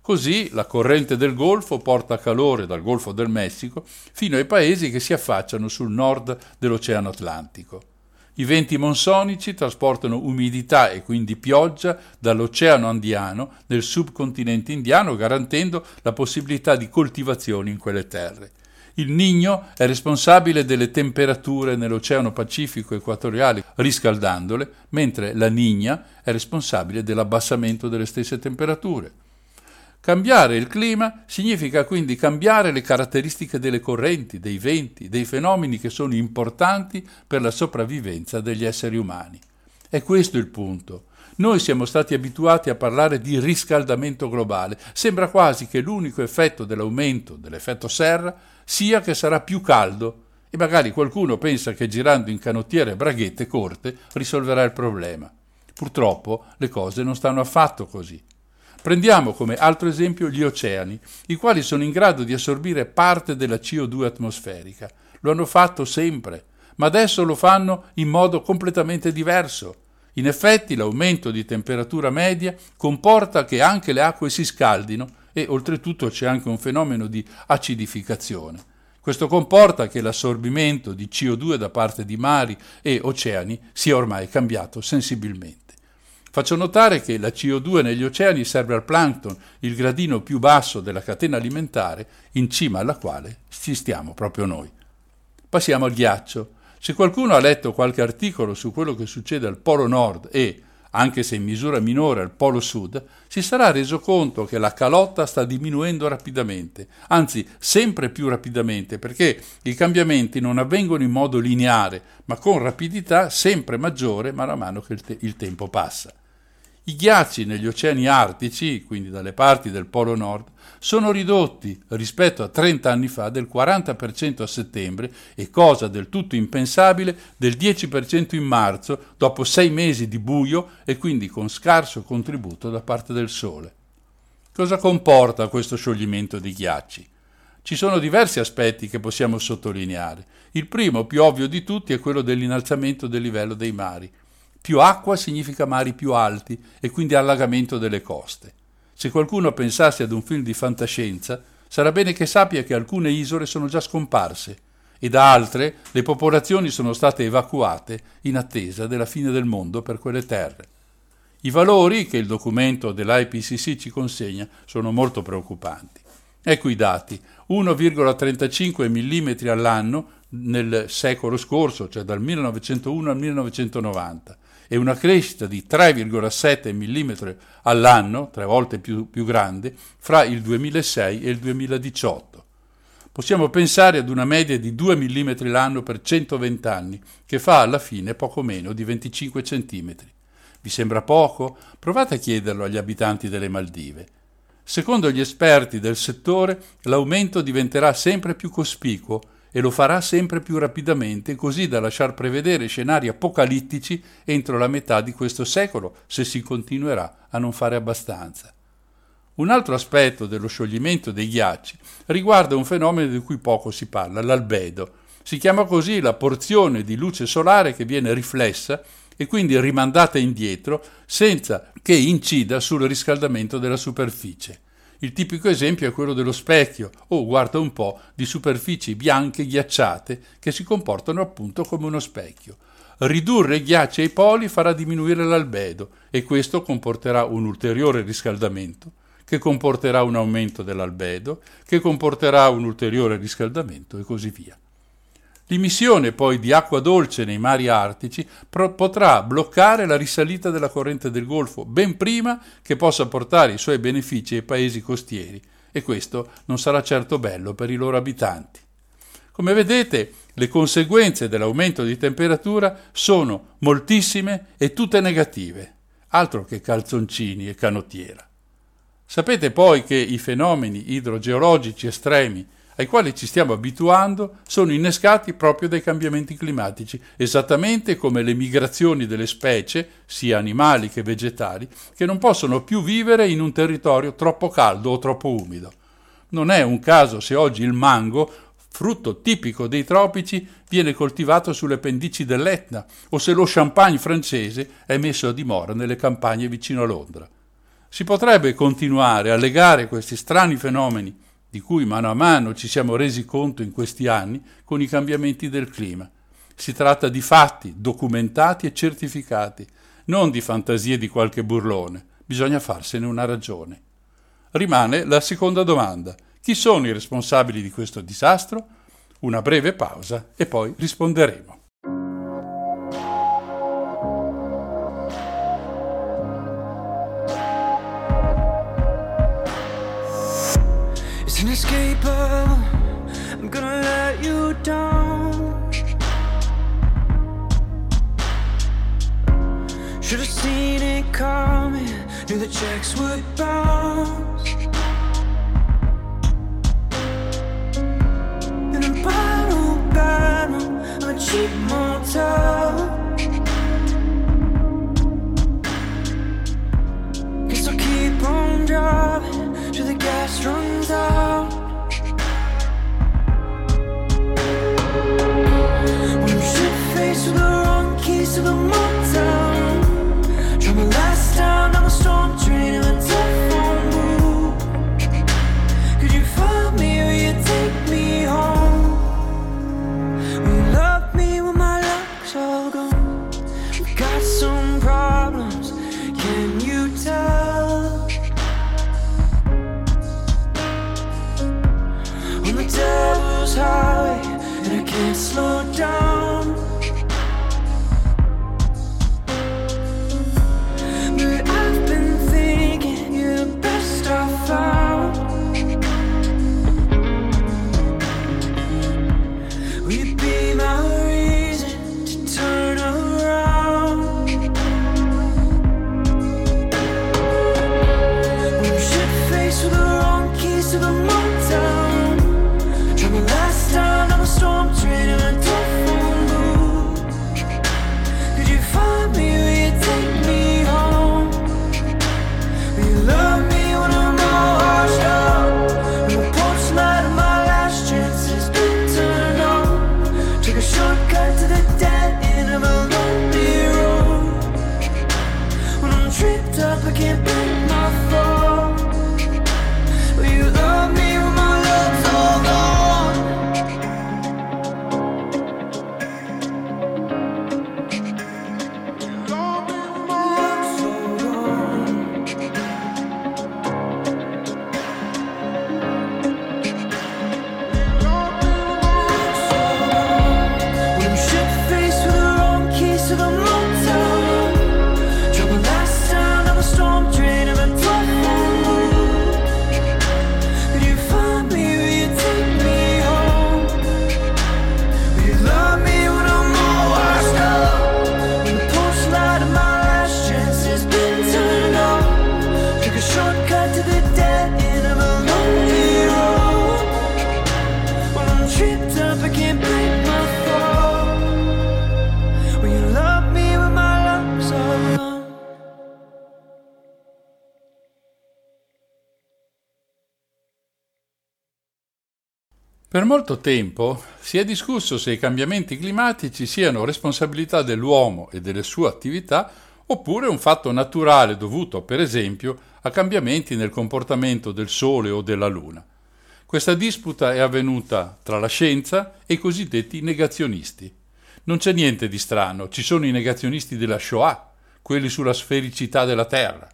Così la corrente del Golfo porta calore dal Golfo del Messico fino ai paesi che si affacciano sul nord dell'Oceano Atlantico. I venti monsonici trasportano umidità e quindi pioggia dall'Oceano Andiano nel subcontinente indiano, garantendo la possibilità di coltivazioni in quelle terre. Il Nigno è responsabile delle temperature nell'Oceano Pacifico equatoriale riscaldandole, mentre la Nigna è responsabile dell'abbassamento delle stesse temperature. Cambiare il clima significa quindi cambiare le caratteristiche delle correnti, dei venti, dei fenomeni che sono importanti per la sopravvivenza degli esseri umani. È questo il punto. Noi siamo stati abituati a parlare di riscaldamento globale. Sembra quasi che l'unico effetto dell'aumento dell'effetto serra sia che sarà più caldo e magari qualcuno pensa che girando in canottiere e braghette corte risolverà il problema. Purtroppo le cose non stanno affatto così. Prendiamo come altro esempio gli oceani, i quali sono in grado di assorbire parte della CO2 atmosferica. Lo hanno fatto sempre, ma adesso lo fanno in modo completamente diverso. In effetti l'aumento di temperatura media comporta che anche le acque si scaldino e oltretutto c'è anche un fenomeno di acidificazione. Questo comporta che l'assorbimento di CO2 da parte di mari e oceani sia ormai cambiato sensibilmente. Faccio notare che la CO2 negli oceani serve al plankton, il gradino più basso della catena alimentare, in cima alla quale ci stiamo proprio noi. Passiamo al ghiaccio. Se qualcuno ha letto qualche articolo su quello che succede al Polo Nord e, anche se in misura minore, al Polo Sud, si sarà reso conto che la calotta sta diminuendo rapidamente, anzi sempre più rapidamente, perché i cambiamenti non avvengono in modo lineare, ma con rapidità sempre maggiore man mano che il, te- il tempo passa. I ghiacci negli oceani artici, quindi dalle parti del Polo Nord, sono ridotti rispetto a 30 anni fa del 40% a settembre e, cosa del tutto impensabile, del 10% in marzo, dopo sei mesi di buio e quindi con scarso contributo da parte del Sole. Cosa comporta questo scioglimento di ghiacci? Ci sono diversi aspetti che possiamo sottolineare. Il primo, più ovvio di tutti, è quello dell'innalzamento del livello dei mari. Più acqua significa mari più alti e quindi allagamento delle coste. Se qualcuno pensasse ad un film di fantascienza, sarà bene che sappia che alcune isole sono già scomparse e da altre le popolazioni sono state evacuate in attesa della fine del mondo per quelle terre. I valori che il documento dell'IPCC ci consegna sono molto preoccupanti. Ecco i dati: 1,35 mm all'anno nel secolo scorso, cioè dal 1901 al 1990 e una crescita di 3,7 mm all'anno, tre volte più, più grande, fra il 2006 e il 2018. Possiamo pensare ad una media di 2 mm l'anno per 120 anni, che fa alla fine poco meno di 25 cm. Vi sembra poco? Provate a chiederlo agli abitanti delle Maldive. Secondo gli esperti del settore, l'aumento diventerà sempre più cospicuo e lo farà sempre più rapidamente, così da lasciar prevedere scenari apocalittici entro la metà di questo secolo, se si continuerà a non fare abbastanza. Un altro aspetto dello scioglimento dei ghiacci riguarda un fenomeno di cui poco si parla, l'albedo. Si chiama così la porzione di luce solare che viene riflessa e quindi rimandata indietro senza che incida sul riscaldamento della superficie. Il tipico esempio è quello dello specchio, o guarda un po', di superfici bianche ghiacciate che si comportano appunto come uno specchio. ridurre i ghiacci ai poli farà diminuire l'albedo e questo comporterà un ulteriore riscaldamento, che comporterà un aumento dell'albedo, che comporterà un ulteriore riscaldamento e così via. L'immissione poi di acqua dolce nei mari artici pro- potrà bloccare la risalita della corrente del Golfo ben prima che possa portare i suoi benefici ai paesi costieri e questo non sarà certo bello per i loro abitanti. Come vedete, le conseguenze dell'aumento di temperatura sono moltissime e tutte negative, altro che calzoncini e canottiera. Sapete poi che i fenomeni idrogeologici estremi ai quali ci stiamo abituando sono innescati proprio dai cambiamenti climatici, esattamente come le migrazioni delle specie, sia animali che vegetali, che non possono più vivere in un territorio troppo caldo o troppo umido. Non è un caso se oggi il mango, frutto tipico dei tropici, viene coltivato sulle pendici dell'Etna o se lo champagne francese è messo a dimora nelle campagne vicino a Londra. Si potrebbe continuare a legare questi strani fenomeni di cui mano a mano ci siamo resi conto in questi anni con i cambiamenti del clima. Si tratta di fatti documentati e certificati, non di fantasie di qualche burlone. Bisogna farsene una ragione. Rimane la seconda domanda. Chi sono i responsabili di questo disastro? Una breve pausa e poi risponderemo. Inescapable. I'm gonna let you down. Should've seen it coming. Knew the checks would bounce. In a battle, battle, I'm a cheap motel. Molto tempo si è discusso se i cambiamenti climatici siano responsabilità dell'uomo e delle sue attività oppure un fatto naturale dovuto, per esempio, a cambiamenti nel comportamento del Sole o della Luna. Questa disputa è avvenuta tra la scienza e i cosiddetti negazionisti. Non c'è niente di strano, ci sono i negazionisti della Shoah, quelli sulla sfericità della Terra.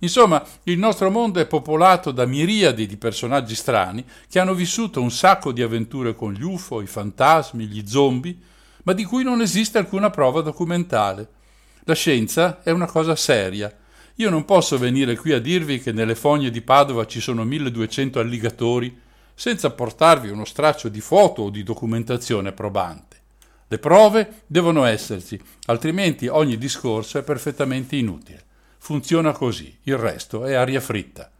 Insomma, il nostro mondo è popolato da miriadi di personaggi strani che hanno vissuto un sacco di avventure con gli UFO, i fantasmi, gli zombie, ma di cui non esiste alcuna prova documentale. La scienza è una cosa seria. Io non posso venire qui a dirvi che nelle fogne di Padova ci sono 1200 alligatori senza portarvi uno straccio di foto o di documentazione probante. Le prove devono esserci, altrimenti ogni discorso è perfettamente inutile. Funziona così, il resto è aria fritta.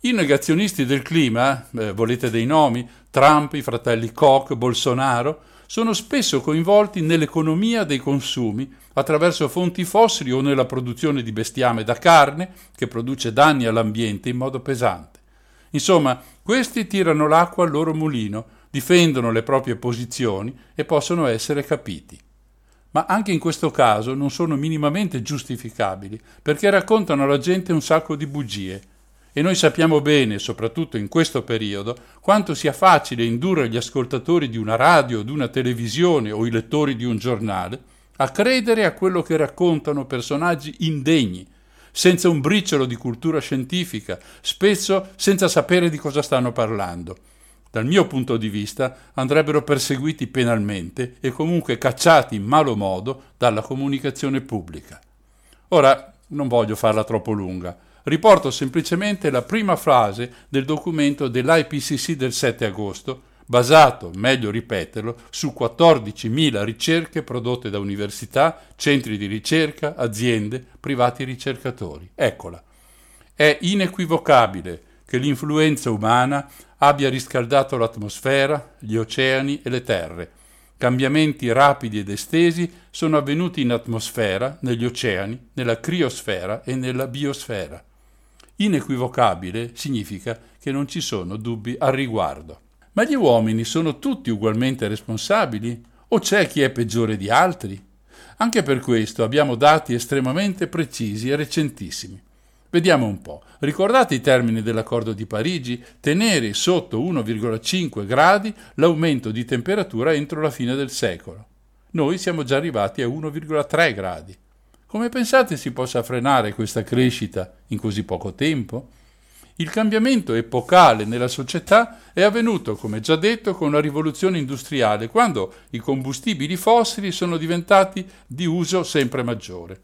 I negazionisti del clima, eh, volete dei nomi, Trump, i fratelli Koch, Bolsonaro, sono spesso coinvolti nell'economia dei consumi attraverso fonti fossili o nella produzione di bestiame da carne che produce danni all'ambiente in modo pesante. Insomma, questi tirano l'acqua al loro mulino, difendono le proprie posizioni e possono essere capiti. Ma anche in questo caso non sono minimamente giustificabili, perché raccontano alla gente un sacco di bugie. E noi sappiamo bene, soprattutto in questo periodo, quanto sia facile indurre gli ascoltatori di una radio, di una televisione o i lettori di un giornale a credere a quello che raccontano personaggi indegni, senza un briciolo di cultura scientifica, spesso senza sapere di cosa stanno parlando. Dal mio punto di vista andrebbero perseguiti penalmente e comunque cacciati in malo modo dalla comunicazione pubblica. Ora non voglio farla troppo lunga, riporto semplicemente la prima frase del documento dell'IPCC del 7 agosto, basato, meglio ripeterlo, su 14.000 ricerche prodotte da università, centri di ricerca, aziende, privati ricercatori. Eccola. È inequivocabile che l'influenza umana abbia riscaldato l'atmosfera, gli oceani e le terre. Cambiamenti rapidi ed estesi sono avvenuti in atmosfera, negli oceani, nella criosfera e nella biosfera. Inequivocabile significa che non ci sono dubbi al riguardo. Ma gli uomini sono tutti ugualmente responsabili? O c'è chi è peggiore di altri? Anche per questo abbiamo dati estremamente precisi e recentissimi. Vediamo un po'. Ricordate i termini dell'accordo di Parigi? Tenere sotto 1,5 gradi l'aumento di temperatura entro la fine del secolo. Noi siamo già arrivati a 1,3 gradi. Come pensate si possa frenare questa crescita in così poco tempo? Il cambiamento epocale nella società è avvenuto, come già detto, con la rivoluzione industriale, quando i combustibili fossili sono diventati di uso sempre maggiore.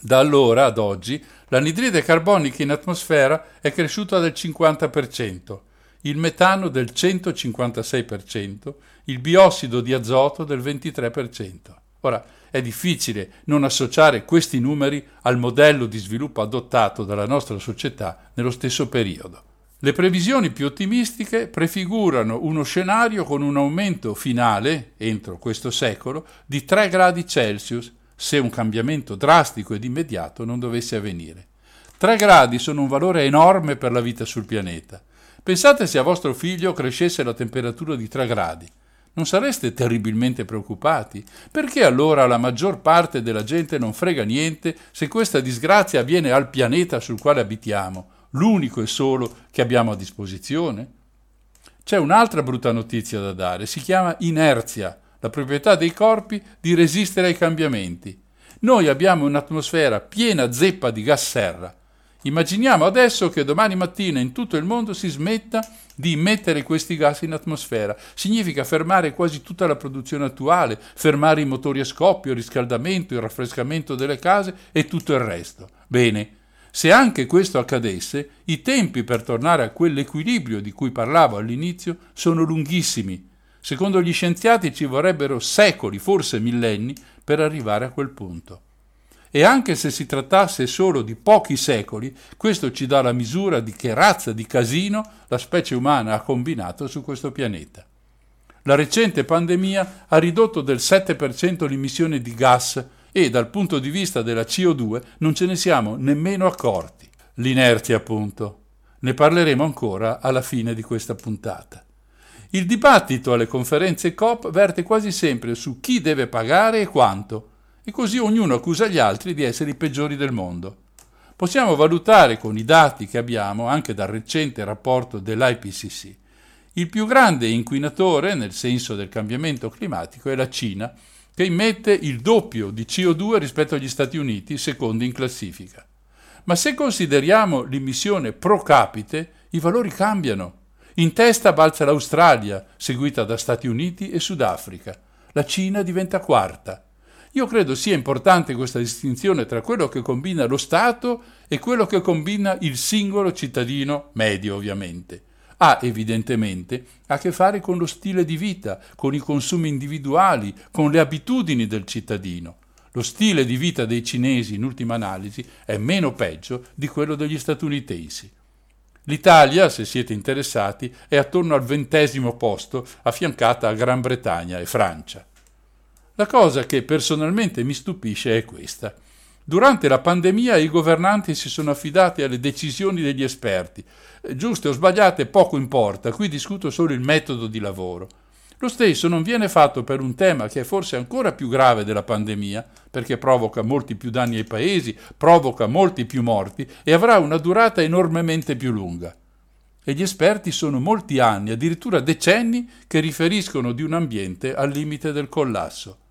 Da allora ad oggi l'anidride carbonica in atmosfera è cresciuta del 50%, il metano del 156%, il biossido di azoto del 23%. Ora, è difficile non associare questi numeri al modello di sviluppo adottato dalla nostra società nello stesso periodo. Le previsioni più ottimistiche prefigurano uno scenario con un aumento finale, entro questo secolo, di 3 gradi Celsius, se un cambiamento drastico ed immediato non dovesse avvenire. 3 gradi sono un valore enorme per la vita sul pianeta. Pensate se a vostro figlio crescesse la temperatura di 3 gradi. Non sareste terribilmente preoccupati? Perché allora la maggior parte della gente non frega niente se questa disgrazia avviene al pianeta sul quale abitiamo, l'unico e solo che abbiamo a disposizione? C'è un'altra brutta notizia da dare, si chiama inerzia, la proprietà dei corpi di resistere ai cambiamenti. Noi abbiamo un'atmosfera piena zeppa di gas serra. Immaginiamo adesso che domani mattina in tutto il mondo si smetta di immettere questi gas in atmosfera. Significa fermare quasi tutta la produzione attuale, fermare i motori a scoppio, il riscaldamento, il raffrescamento delle case e tutto il resto. Bene, se anche questo accadesse, i tempi per tornare a quell'equilibrio di cui parlavo all'inizio sono lunghissimi. Secondo gli scienziati ci vorrebbero secoli, forse millenni, per arrivare a quel punto. E anche se si trattasse solo di pochi secoli, questo ci dà la misura di che razza di casino la specie umana ha combinato su questo pianeta. La recente pandemia ha ridotto del 7% l'emissione di gas e dal punto di vista della CO2 non ce ne siamo nemmeno accorti. L'inerzia, appunto. Ne parleremo ancora alla fine di questa puntata. Il dibattito alle conferenze COP verte quasi sempre su chi deve pagare e quanto, e così ognuno accusa gli altri di essere i peggiori del mondo. Possiamo valutare con i dati che abbiamo anche dal recente rapporto dell'IPCC. Il più grande inquinatore, nel senso del cambiamento climatico, è la Cina, che immette il doppio di CO2 rispetto agli Stati Uniti, secondi in classifica. Ma se consideriamo l'emissione pro capite, i valori cambiano. In testa balza l'Australia, seguita da Stati Uniti e Sudafrica. La Cina diventa quarta. Io credo sia importante questa distinzione tra quello che combina lo Stato e quello che combina il singolo cittadino medio, ovviamente. Ha evidentemente a che fare con lo stile di vita, con i consumi individuali, con le abitudini del cittadino. Lo stile di vita dei cinesi, in ultima analisi, è meno peggio di quello degli statunitensi. L'Italia, se siete interessati, è attorno al ventesimo posto, affiancata a Gran Bretagna e Francia. La cosa che personalmente mi stupisce è questa. Durante la pandemia i governanti si sono affidati alle decisioni degli esperti. Giuste o sbagliate poco importa, qui discuto solo il metodo di lavoro. Lo stesso non viene fatto per un tema che è forse ancora più grave della pandemia, perché provoca molti più danni ai paesi, provoca molti più morti e avrà una durata enormemente più lunga. E gli esperti sono molti anni, addirittura decenni, che riferiscono di un ambiente al limite del collasso.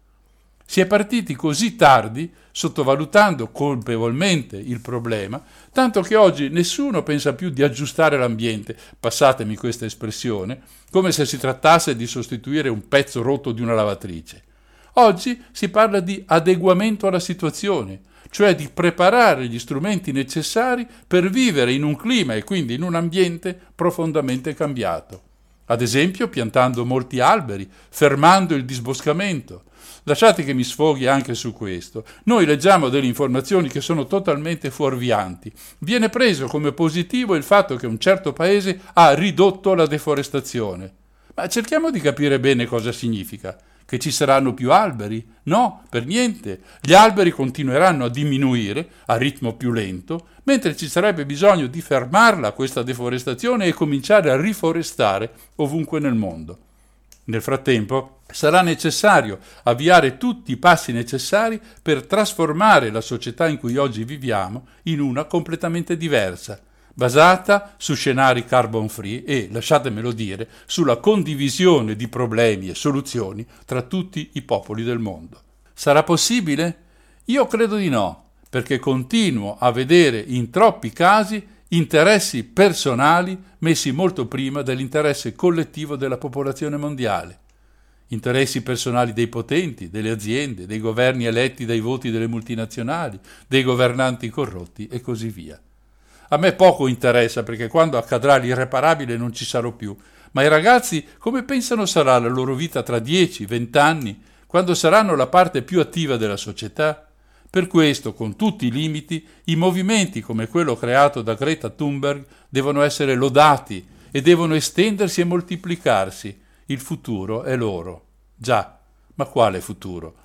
Si è partiti così tardi, sottovalutando colpevolmente il problema, tanto che oggi nessuno pensa più di aggiustare l'ambiente, passatemi questa espressione, come se si trattasse di sostituire un pezzo rotto di una lavatrice. Oggi si parla di adeguamento alla situazione, cioè di preparare gli strumenti necessari per vivere in un clima e quindi in un ambiente profondamente cambiato. Ad esempio piantando molti alberi, fermando il disboscamento, Lasciate che mi sfoghi anche su questo. Noi leggiamo delle informazioni che sono totalmente fuorvianti. Viene preso come positivo il fatto che un certo paese ha ridotto la deforestazione. Ma cerchiamo di capire bene cosa significa. Che ci saranno più alberi? No, per niente. Gli alberi continueranno a diminuire a ritmo più lento, mentre ci sarebbe bisogno di fermarla questa deforestazione e cominciare a riforestare ovunque nel mondo. Nel frattempo sarà necessario avviare tutti i passi necessari per trasformare la società in cui oggi viviamo in una completamente diversa, basata su scenari carbon free e, lasciatemelo dire, sulla condivisione di problemi e soluzioni tra tutti i popoli del mondo. Sarà possibile? Io credo di no, perché continuo a vedere in troppi casi interessi personali messi molto prima dell'interesse collettivo della popolazione mondiale. Interessi personali dei potenti, delle aziende, dei governi eletti dai voti delle multinazionali, dei governanti corrotti e così via. A me poco interessa perché quando accadrà l'irreparabile non ci sarò più, ma i ragazzi come pensano sarà la loro vita tra 10-20 anni, quando saranno la parte più attiva della società? Per questo, con tutti i limiti, i movimenti come quello creato da Greta Thunberg devono essere lodati e devono estendersi e moltiplicarsi. Il futuro è loro. Già, ma quale futuro?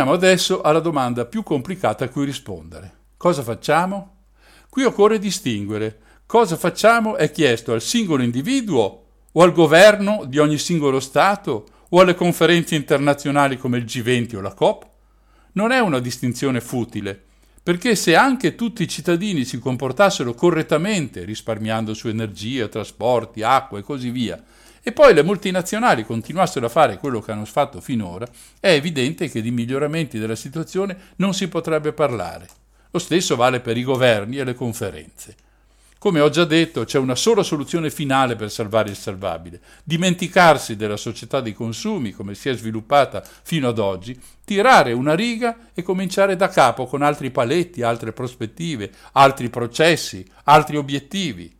Veniamo adesso alla domanda più complicata a cui rispondere. Cosa facciamo? Qui occorre distinguere. Cosa facciamo è chiesto al singolo individuo o al governo di ogni singolo Stato o alle conferenze internazionali come il G20 o la COP? Non è una distinzione futile, perché se anche tutti i cittadini si comportassero correttamente, risparmiando su energia, trasporti, acqua e così via, e poi le multinazionali continuassero a fare quello che hanno fatto finora, è evidente che di miglioramenti della situazione non si potrebbe parlare. Lo stesso vale per i governi e le conferenze. Come ho già detto, c'è una sola soluzione finale per salvare il salvabile, dimenticarsi della società dei consumi come si è sviluppata fino ad oggi, tirare una riga e cominciare da capo con altri paletti, altre prospettive, altri processi, altri obiettivi.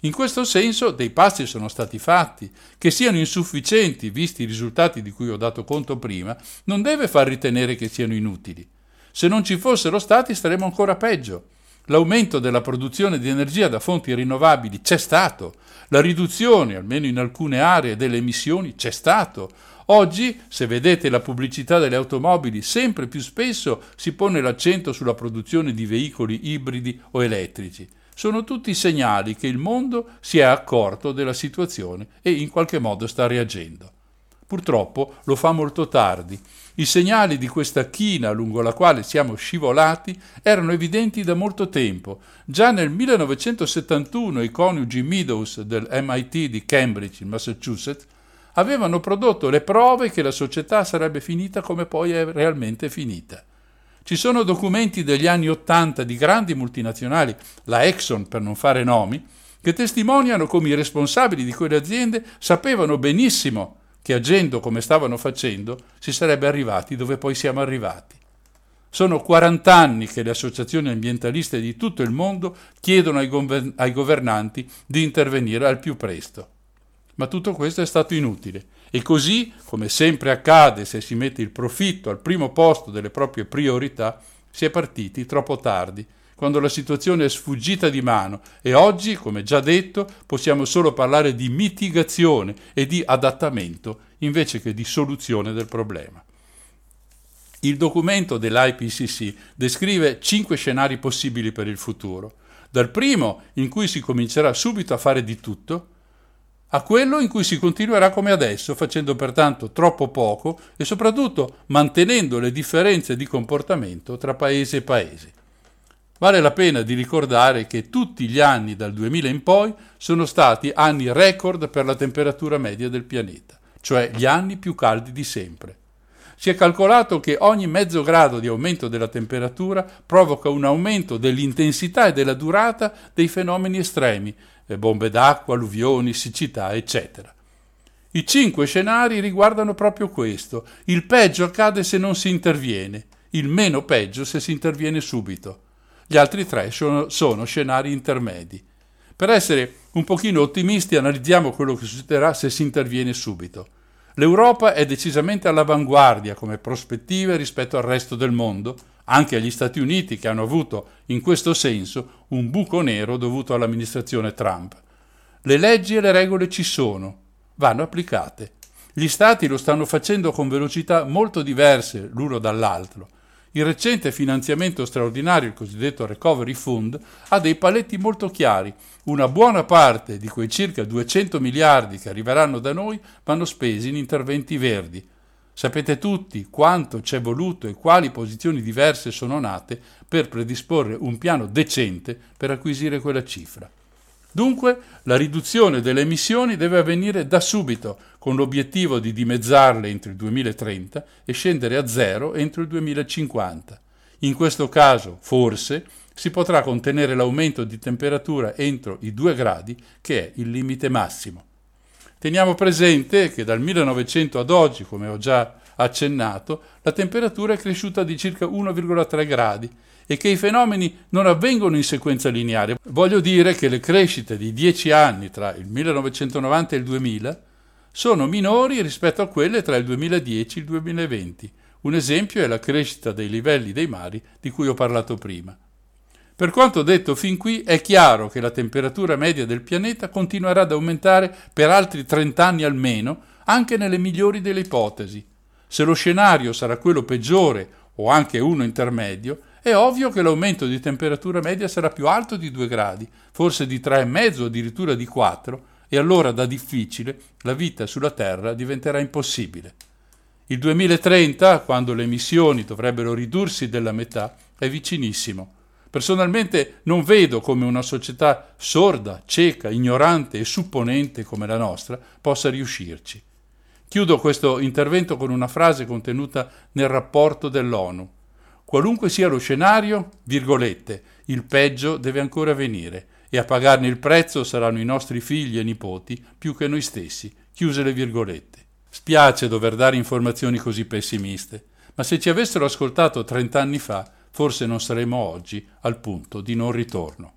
In questo senso dei passi sono stati fatti, che siano insufficienti visti i risultati di cui ho dato conto prima, non deve far ritenere che siano inutili. Se non ci fossero stati staremmo ancora peggio. L'aumento della produzione di energia da fonti rinnovabili c'è stato, la riduzione, almeno in alcune aree, delle emissioni c'è stato. Oggi, se vedete la pubblicità delle automobili, sempre più spesso si pone l'accento sulla produzione di veicoli ibridi o elettrici. Sono tutti segnali che il mondo si è accorto della situazione e in qualche modo sta reagendo. Purtroppo lo fa molto tardi. I segnali di questa china lungo la quale siamo scivolati erano evidenti da molto tempo. Già nel 1971 i coniugi Meadows del MIT di Cambridge, in Massachusetts, avevano prodotto le prove che la società sarebbe finita come poi è realmente finita. Ci sono documenti degli anni Ottanta di grandi multinazionali, la Exxon per non fare nomi, che testimoniano come i responsabili di quelle aziende sapevano benissimo che agendo come stavano facendo si sarebbe arrivati dove poi siamo arrivati. Sono 40 anni che le associazioni ambientaliste di tutto il mondo chiedono ai, gover- ai governanti di intervenire al più presto. Ma tutto questo è stato inutile e così, come sempre accade se si mette il profitto al primo posto delle proprie priorità, si è partiti troppo tardi, quando la situazione è sfuggita di mano e oggi, come già detto, possiamo solo parlare di mitigazione e di adattamento invece che di soluzione del problema. Il documento dell'IPCC descrive cinque scenari possibili per il futuro, dal primo in cui si comincerà subito a fare di tutto, a quello in cui si continuerà come adesso, facendo pertanto troppo poco e soprattutto mantenendo le differenze di comportamento tra paese e paese. Vale la pena di ricordare che tutti gli anni dal 2000 in poi sono stati anni record per la temperatura media del pianeta, cioè gli anni più caldi di sempre. Si è calcolato che ogni mezzo grado di aumento della temperatura provoca un aumento dell'intensità e della durata dei fenomeni estremi, bombe d'acqua, alluvioni, siccità, eccetera. I cinque scenari riguardano proprio questo. Il peggio accade se non si interviene, il meno peggio se si interviene subito. Gli altri tre sono, sono scenari intermedi. Per essere un pochino ottimisti analizziamo quello che succederà se si interviene subito. L'Europa è decisamente all'avanguardia come prospettive rispetto al resto del mondo, anche agli Stati Uniti che hanno avuto in questo senso un buco nero dovuto all'amministrazione Trump. Le leggi e le regole ci sono, vanno applicate. Gli Stati lo stanno facendo con velocità molto diverse l'uno dall'altro. Il recente finanziamento straordinario, il cosiddetto Recovery Fund, ha dei paletti molto chiari. Una buona parte di quei circa 200 miliardi che arriveranno da noi vanno spesi in interventi verdi. Sapete tutti quanto c'è voluto e quali posizioni diverse sono nate per predisporre un piano decente per acquisire quella cifra. Dunque la riduzione delle emissioni deve avvenire da subito, con l'obiettivo di dimezzarle entro il 2030 e scendere a zero entro il 2050. In questo caso, forse, si potrà contenere l'aumento di temperatura entro i 2 gradi, che è il limite massimo. Teniamo presente che dal 1900 ad oggi, come ho già accennato, la temperatura è cresciuta di circa 1,3 gradi e che i fenomeni non avvengono in sequenza lineare. Voglio dire che le crescite di 10 anni tra il 1990 e il 2000 sono minori rispetto a quelle tra il 2010 e il 2020. Un esempio è la crescita dei livelli dei mari di cui ho parlato prima. Per quanto detto fin qui, è chiaro che la temperatura media del pianeta continuerà ad aumentare per altri 30 anni almeno, anche nelle migliori delle ipotesi. Se lo scenario sarà quello peggiore o anche uno intermedio, è ovvio che l'aumento di temperatura media sarà più alto di 2 gradi, forse di 3,5 o addirittura di 4, e allora da difficile la vita sulla Terra diventerà impossibile. Il 2030, quando le emissioni dovrebbero ridursi della metà, è vicinissimo. Personalmente non vedo come una società sorda, cieca, ignorante e supponente come la nostra possa riuscirci. Chiudo questo intervento con una frase contenuta nel rapporto dell'ONU. Qualunque sia lo scenario, virgolette, il peggio deve ancora venire e a pagarne il prezzo saranno i nostri figli e nipoti più che noi stessi. Chiuse le virgolette. Spiace dover dare informazioni così pessimiste, ma se ci avessero ascoltato 30 anni fa, forse non saremmo oggi al punto di non ritorno.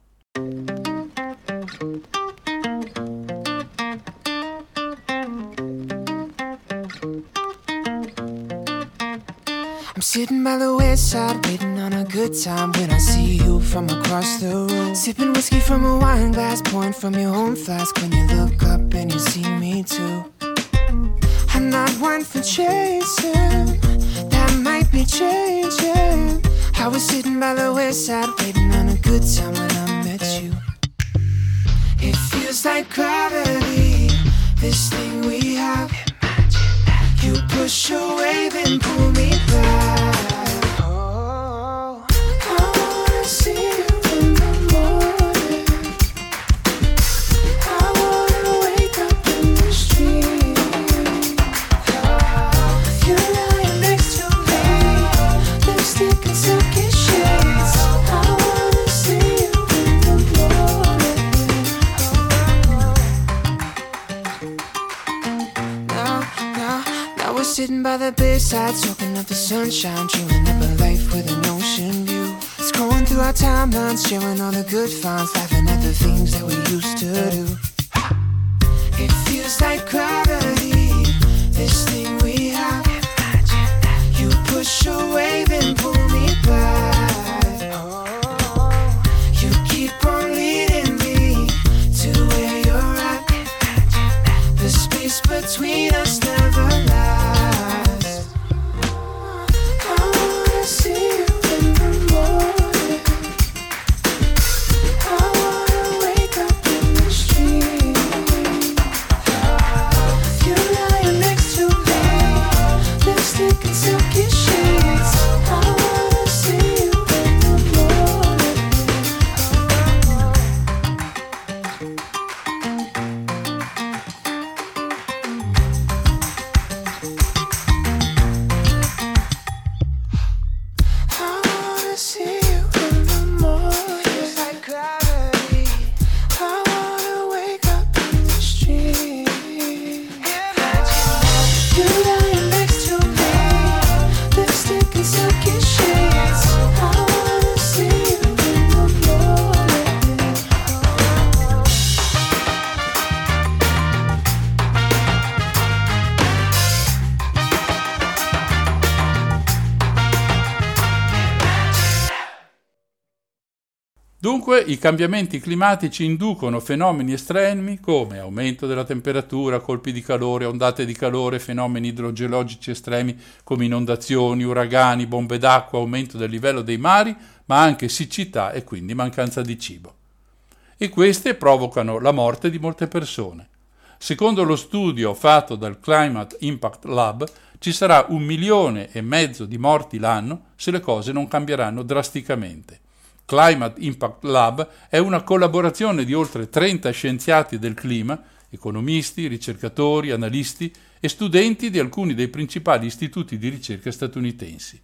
I'm sitting by the west side, waiting on a good time when I see you from across the room. Sipping whiskey from a wine glass, pouring from your own flask when you look up and you see me too. I'm not one for chasing, that might be changing. I was sitting by the west side, waiting on a good time when I met you. It feels like gravity, this thing we have. You push away, then pull me back. Sitting by the bedside, soaking up the sunshine, dreaming up a life with an ocean view. Scrolling through our timelines, sharing all the good finds, laughing at the things that we used to do. It feels like gravity, this thing we have. You push away, then pull I cambiamenti climatici inducono fenomeni estremi come aumento della temperatura, colpi di calore, ondate di calore, fenomeni idrogeologici estremi come inondazioni, uragani, bombe d'acqua, aumento del livello dei mari, ma anche siccità e quindi mancanza di cibo. E queste provocano la morte di molte persone. Secondo lo studio fatto dal Climate Impact Lab, ci sarà un milione e mezzo di morti l'anno se le cose non cambieranno drasticamente. Climate Impact Lab è una collaborazione di oltre 30 scienziati del clima, economisti, ricercatori, analisti e studenti di alcuni dei principali istituti di ricerca statunitensi.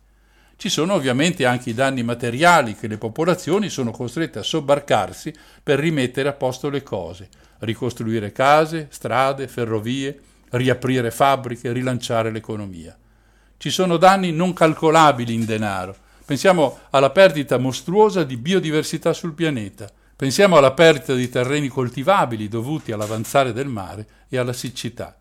Ci sono ovviamente anche i danni materiali che le popolazioni sono costrette a sobbarcarsi per rimettere a posto le cose, ricostruire case, strade, ferrovie, riaprire fabbriche, rilanciare l'economia. Ci sono danni non calcolabili in denaro. Pensiamo alla perdita mostruosa di biodiversità sul pianeta. Pensiamo alla perdita di terreni coltivabili dovuti all'avanzare del mare e alla siccità.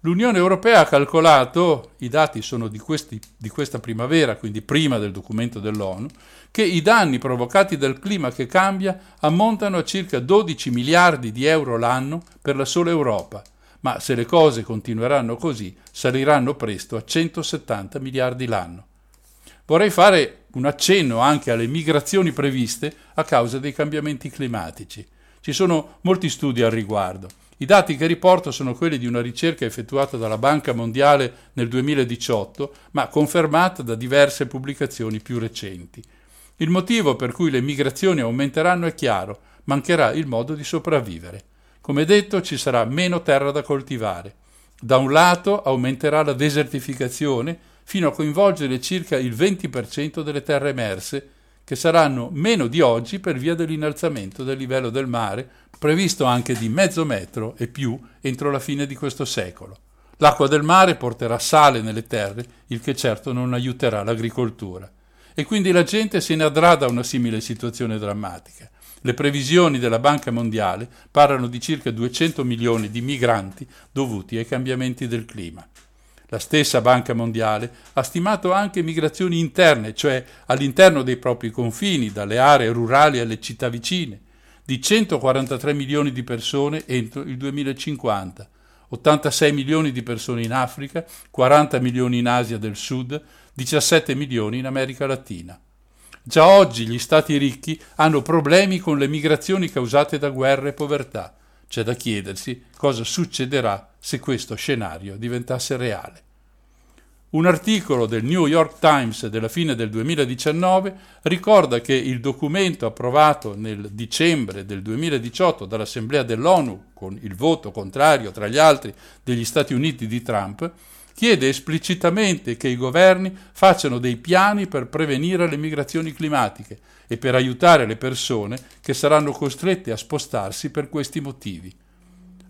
L'Unione Europea ha calcolato, i dati sono di, questi, di, questa primavera, quindi prima del documento dell'ONU, che i danni provocati dal clima che cambia ammontano a circa 12 miliardi di euro l'anno per la sola Europa, ma se le cose continueranno così saliranno presto a 170 miliardi l'anno. Vorrei fare un accenno anche alle migrazioni previste a causa dei cambiamenti climatici. Ci sono molti studi al riguardo. I dati che riporto sono quelli di una ricerca effettuata dalla Banca Mondiale nel 2018, ma confermata da diverse pubblicazioni più recenti. Il motivo per cui le migrazioni aumenteranno è chiaro, mancherà il modo di sopravvivere. Come detto, ci sarà meno terra da coltivare. Da un lato aumenterà la desertificazione fino a coinvolgere circa il 20% delle terre emerse, che saranno meno di oggi per via dell'innalzamento del livello del mare, previsto anche di mezzo metro e più entro la fine di questo secolo. L'acqua del mare porterà sale nelle terre, il che certo non aiuterà l'agricoltura. E quindi la gente se ne andrà da una simile situazione drammatica. Le previsioni della Banca Mondiale parlano di circa 200 milioni di migranti dovuti ai cambiamenti del clima. La stessa Banca Mondiale ha stimato anche migrazioni interne, cioè all'interno dei propri confini, dalle aree rurali alle città vicine, di 143 milioni di persone entro il 2050, 86 milioni di persone in Africa, 40 milioni in Asia del Sud, 17 milioni in America Latina. Già oggi gli stati ricchi hanno problemi con le migrazioni causate da guerre e povertà. C'è da chiedersi cosa succederà se questo scenario diventasse reale. Un articolo del New York Times della fine del 2019 ricorda che il documento approvato nel dicembre del 2018 dall'Assemblea dell'ONU, con il voto contrario tra gli altri degli Stati Uniti di Trump, chiede esplicitamente che i governi facciano dei piani per prevenire le migrazioni climatiche e per aiutare le persone che saranno costrette a spostarsi per questi motivi.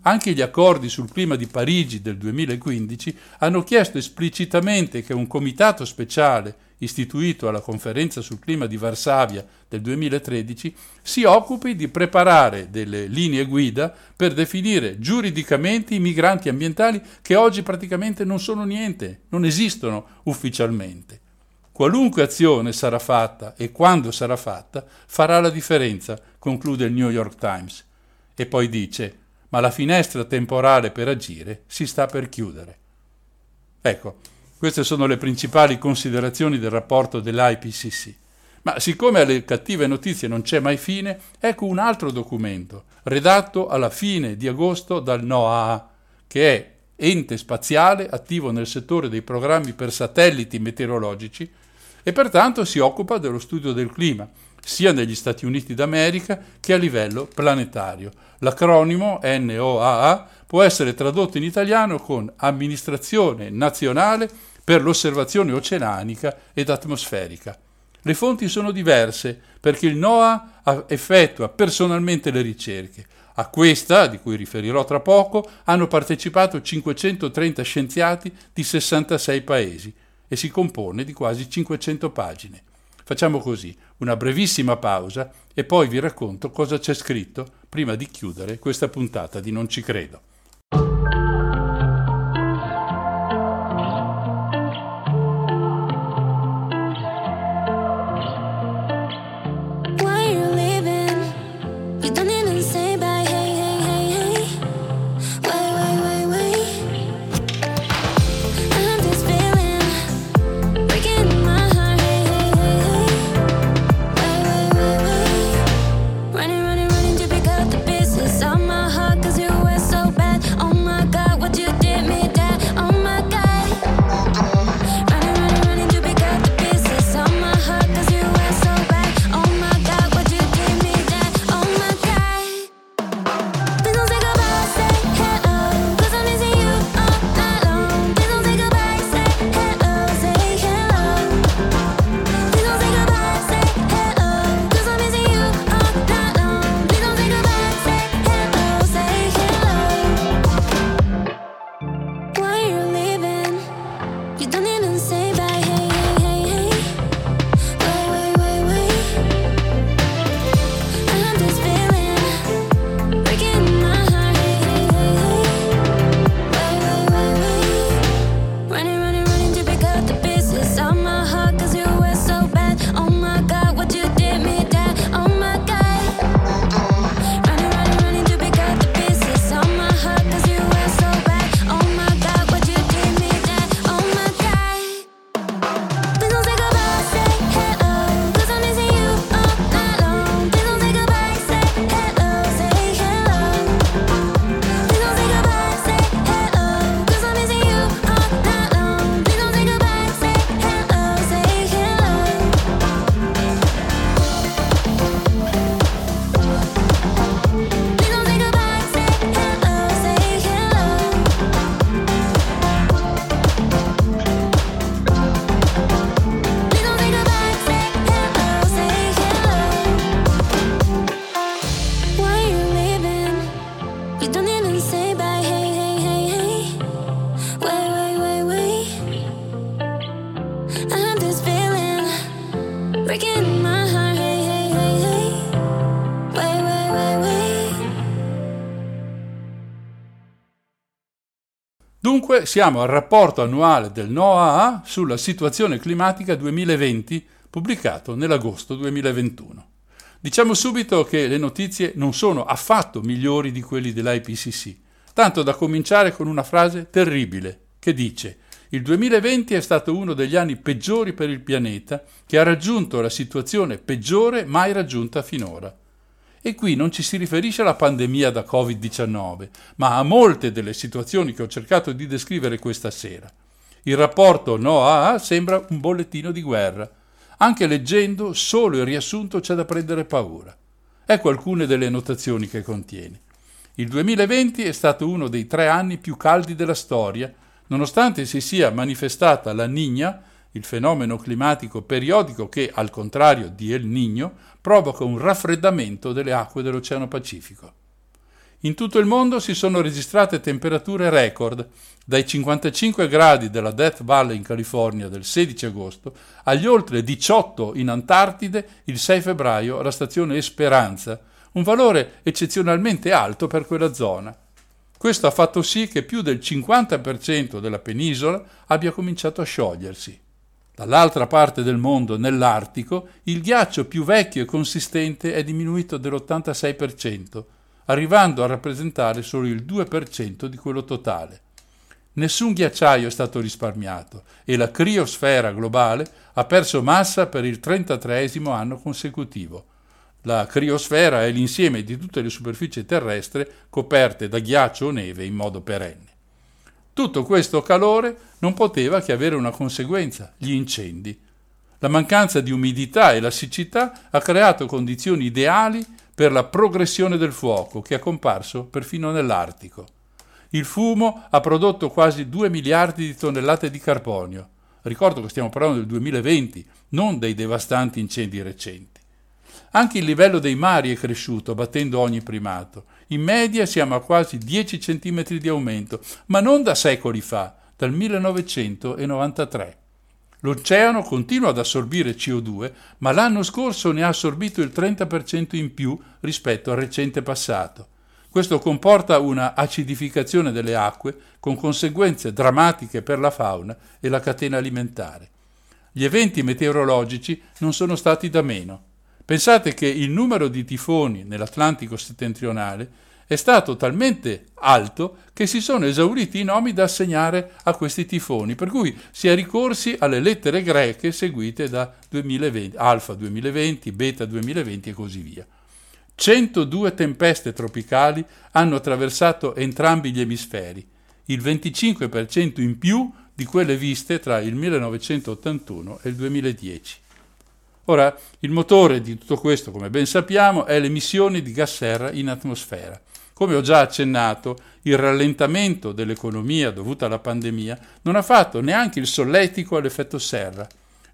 Anche gli accordi sul clima di Parigi del 2015 hanno chiesto esplicitamente che un comitato speciale istituito alla conferenza sul clima di Varsavia del 2013 si occupi di preparare delle linee guida per definire giuridicamente i migranti ambientali che oggi praticamente non sono niente, non esistono ufficialmente. Qualunque azione sarà fatta e quando sarà fatta farà la differenza, conclude il New York Times. E poi dice ma la finestra temporale per agire si sta per chiudere. Ecco, queste sono le principali considerazioni del rapporto dell'IPCC. Ma siccome alle cattive notizie non c'è mai fine, ecco un altro documento, redatto alla fine di agosto dal NOAA, che è ente spaziale attivo nel settore dei programmi per satelliti meteorologici e pertanto si occupa dello studio del clima, sia negli Stati Uniti d'America che a livello planetario. L'acronimo NOAA può essere tradotto in italiano con Amministrazione Nazionale per l'Osservazione Oceanica ed Atmosferica. Le fonti sono diverse perché il NOAA effettua personalmente le ricerche. A questa, di cui riferirò tra poco, hanno partecipato 530 scienziati di 66 paesi e si compone di quasi 500 pagine. Facciamo così, una brevissima pausa e poi vi racconto cosa c'è scritto prima di chiudere questa puntata di Non ci credo. Dunque siamo al rapporto annuale del NOAA sulla situazione climatica 2020 pubblicato nell'agosto 2021. Diciamo subito che le notizie non sono affatto migliori di quelli dell'IPCC, tanto da cominciare con una frase terribile che dice il 2020 è stato uno degli anni peggiori per il pianeta che ha raggiunto la situazione peggiore mai raggiunta finora. E qui non ci si riferisce alla pandemia da Covid-19, ma a molte delle situazioni che ho cercato di descrivere questa sera. Il rapporto NOAA sembra un bollettino di guerra. Anche leggendo solo il riassunto c'è da prendere paura. Ecco alcune delle notazioni che contiene. Il 2020 è stato uno dei tre anni più caldi della storia, nonostante si sia manifestata la Niña, il fenomeno climatico periodico che, al contrario di El Niño, provoca un raffreddamento delle acque dell'Oceano Pacifico. In tutto il mondo si sono registrate temperature record, dai 55 gradi della Death Valley in California del 16 agosto agli oltre 18 in Antartide il 6 febbraio alla stazione Esperanza, un valore eccezionalmente alto per quella zona. Questo ha fatto sì che più del 50% della penisola abbia cominciato a sciogliersi. Dall'altra parte del mondo, nell'Artico, il ghiaccio più vecchio e consistente è diminuito dell'86%, arrivando a rappresentare solo il 2% di quello totale. Nessun ghiacciaio è stato risparmiato e la criosfera globale ha perso massa per il 33 anno consecutivo. La criosfera è l'insieme di tutte le superfici terrestri coperte da ghiaccio o neve in modo perenne. Tutto questo calore non poteva che avere una conseguenza, gli incendi. La mancanza di umidità e la siccità ha creato condizioni ideali per la progressione del fuoco, che è comparso perfino nell'Artico. Il fumo ha prodotto quasi 2 miliardi di tonnellate di carbonio. Ricordo che stiamo parlando del 2020, non dei devastanti incendi recenti. Anche il livello dei mari è cresciuto, battendo ogni primato. In media siamo a quasi 10 cm di aumento, ma non da secoli fa, dal 1993. L'oceano continua ad assorbire CO2, ma l'anno scorso ne ha assorbito il 30% in più rispetto al recente passato. Questo comporta una acidificazione delle acque con conseguenze drammatiche per la fauna e la catena alimentare. Gli eventi meteorologici non sono stati da meno. Pensate che il numero di tifoni nell'Atlantico settentrionale è stato talmente alto che si sono esauriti i nomi da assegnare a questi tifoni, per cui si è ricorsi alle lettere greche seguite da 2020, alfa 2020, beta 2020 e così via. 102 tempeste tropicali hanno attraversato entrambi gli emisferi, il 25% in più di quelle viste tra il 1981 e il 2010. Ora, il motore di tutto questo, come ben sappiamo, è l'emissione di gas serra in atmosfera. Come ho già accennato, il rallentamento dell'economia dovuta alla pandemia non ha fatto neanche il solletico all'effetto serra.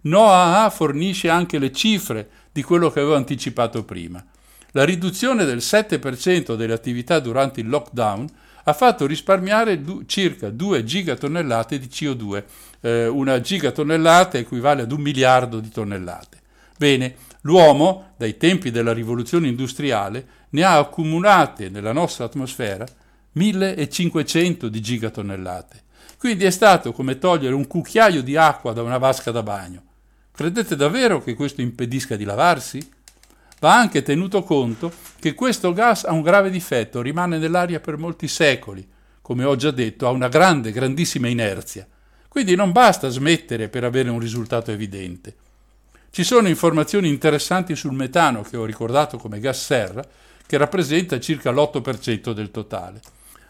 NOAA fornisce anche le cifre di quello che avevo anticipato prima. La riduzione del 7% delle attività durante il lockdown ha fatto risparmiare du- circa 2 gigatonnellate di CO2. Eh, una gigatonnellata equivale ad un miliardo di tonnellate. Bene, l'uomo, dai tempi della rivoluzione industriale, ne ha accumulate nella nostra atmosfera 1500 di gigatonnellate. Quindi è stato come togliere un cucchiaio di acqua da una vasca da bagno. Credete davvero che questo impedisca di lavarsi? Va anche tenuto conto che questo gas ha un grave difetto, rimane nell'aria per molti secoli, come ho già detto, ha una grande, grandissima inerzia. Quindi non basta smettere per avere un risultato evidente. Ci sono informazioni interessanti sul metano che ho ricordato come gas serra, che rappresenta circa l'8% del totale.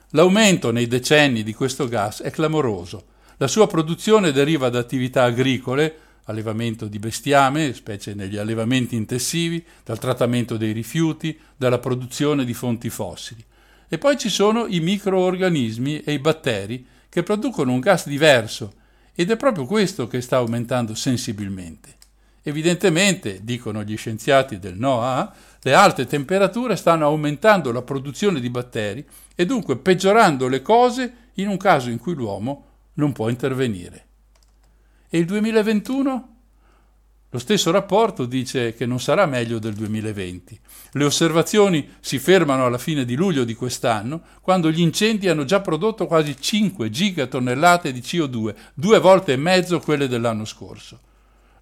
L'aumento nei decenni di questo gas è clamoroso. La sua produzione deriva da attività agricole, allevamento di bestiame, specie negli allevamenti intensivi, dal trattamento dei rifiuti, dalla produzione di fonti fossili. E poi ci sono i microorganismi e i batteri che producono un gas diverso ed è proprio questo che sta aumentando sensibilmente. Evidentemente, dicono gli scienziati del NOAA, Le alte temperature stanno aumentando la produzione di batteri e dunque peggiorando le cose in un caso in cui l'uomo non può intervenire. E il 2021? Lo stesso rapporto dice che non sarà meglio del 2020. Le osservazioni si fermano alla fine di luglio di quest'anno, quando gli incendi hanno già prodotto quasi 5 gigatonnellate di CO2, due volte e mezzo quelle dell'anno scorso.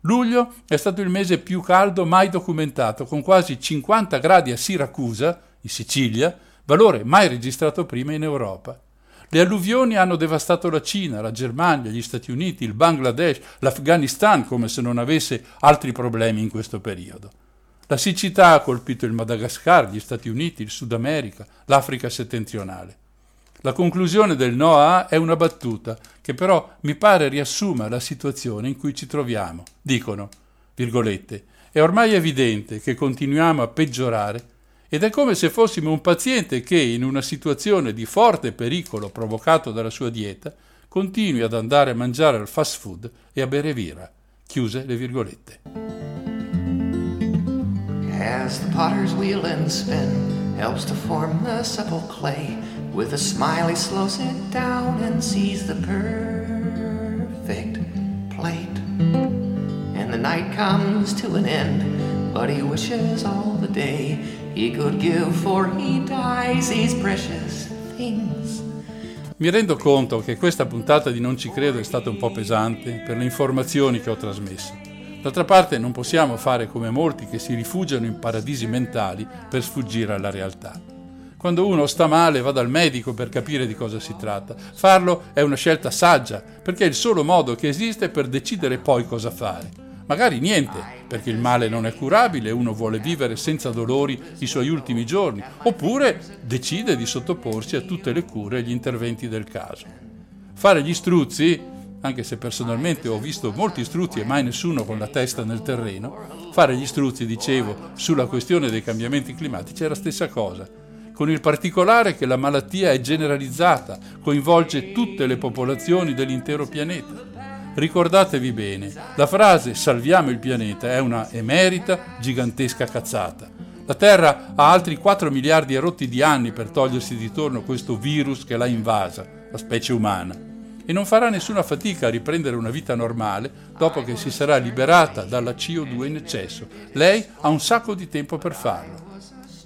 Luglio è stato il mese più caldo mai documentato, con quasi 50 gradi a Siracusa, in Sicilia, valore mai registrato prima in Europa. Le alluvioni hanno devastato la Cina, la Germania, gli Stati Uniti, il Bangladesh, l'Afghanistan, come se non avesse altri problemi in questo periodo. La siccità ha colpito il Madagascar, gli Stati Uniti, il Sud America, l'Africa settentrionale. La conclusione del NOAA è una battuta che però mi pare riassuma la situazione in cui ci troviamo. Dicono, virgolette, è ormai evidente che continuiamo a peggiorare ed è come se fossimo un paziente che, in una situazione di forte pericolo provocato dalla sua dieta, continui ad andare a mangiare al fast food e a bere birra. Chiuse le virgolette. As the potter's wheel and spin helps to form the supple clay, with a smile he slows it down and sees the perfect plate. And the night comes to an end, but he wishes all the day he could give, for he dies these precious things. Mi rendo conto che questa puntata di Non ci credo è stata un po' pesante per le informazioni che ho trasmesso. D'altra parte non possiamo fare come molti che si rifugiano in paradisi mentali per sfuggire alla realtà. Quando uno sta male va dal medico per capire di cosa si tratta. Farlo è una scelta saggia, perché è il solo modo che esiste per decidere poi cosa fare. Magari niente, perché il male non è curabile e uno vuole vivere senza dolori i suoi ultimi giorni, oppure decide di sottoporsi a tutte le cure e gli interventi del caso. Fare gli struzzi, anche se personalmente ho visto molti struzzi e mai nessuno con la testa nel terreno, fare gli struzzi, dicevo, sulla questione dei cambiamenti climatici è la stessa cosa, con il particolare che la malattia è generalizzata, coinvolge tutte le popolazioni dell'intero pianeta. Ricordatevi bene, la frase salviamo il pianeta è una emerita, gigantesca cazzata. La Terra ha altri 4 miliardi e rotti di anni per togliersi di torno questo virus che l'ha invasa, la specie umana, e non farà nessuna fatica a riprendere una vita normale dopo che si sarà liberata dalla CO2 in eccesso. Lei ha un sacco di tempo per farlo.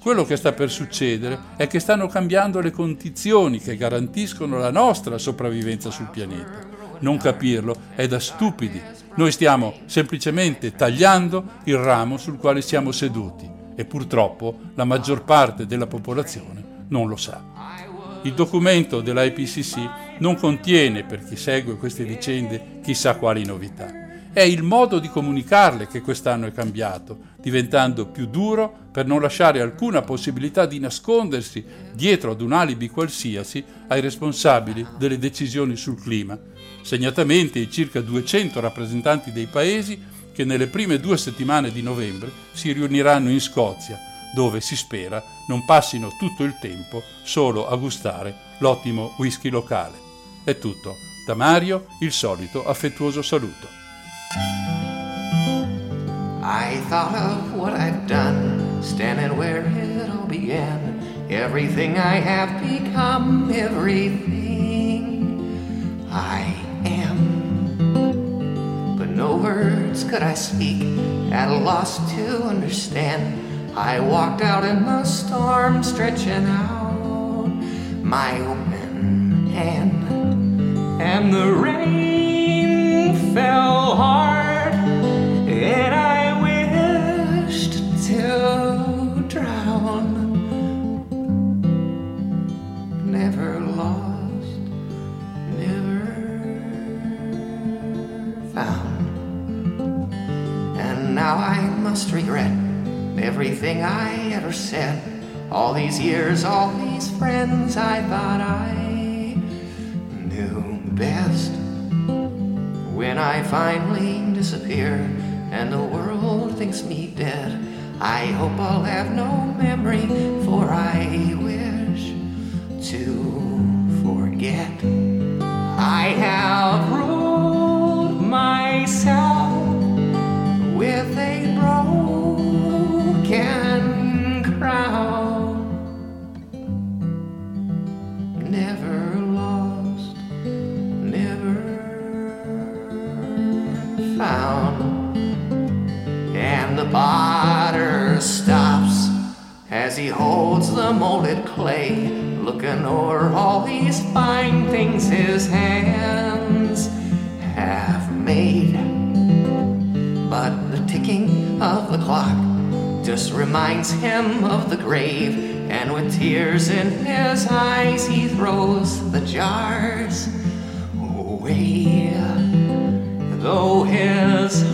Quello che sta per succedere è che stanno cambiando le condizioni che garantiscono la nostra sopravvivenza sul pianeta. Non capirlo è da stupidi. Noi stiamo semplicemente tagliando il ramo sul quale siamo seduti e purtroppo la maggior parte della popolazione non lo sa. Il documento dell'IPCC non contiene, per chi segue queste vicende, chissà quali novità. È il modo di comunicarle che quest'anno è cambiato, diventando più duro per non lasciare alcuna possibilità di nascondersi dietro ad un alibi qualsiasi ai responsabili delle decisioni sul clima, segnatamente i circa 200 rappresentanti dei paesi che nelle prime due settimane di novembre si riuniranno in Scozia, dove si spera non passino tutto il tempo solo a gustare l'ottimo whisky locale. È tutto. Da Mario il solito affettuoso saluto. I thought of what I've done, standing where it all began. Everything I have become, everything I am. But no words could I speak, at a loss to understand. I walked out in the storm, stretching out my open hand, and the rain fell hard, must regret everything I ever said. All these years, all these friends, I thought I knew best. When I finally disappear and the world thinks me dead, I hope I'll have no memory, for I wish he holds the molded clay, looking o'er all these fine things his hands have made. But the ticking of the clock just reminds him of the grave, and with tears in his eyes, he throws the jars away. Though his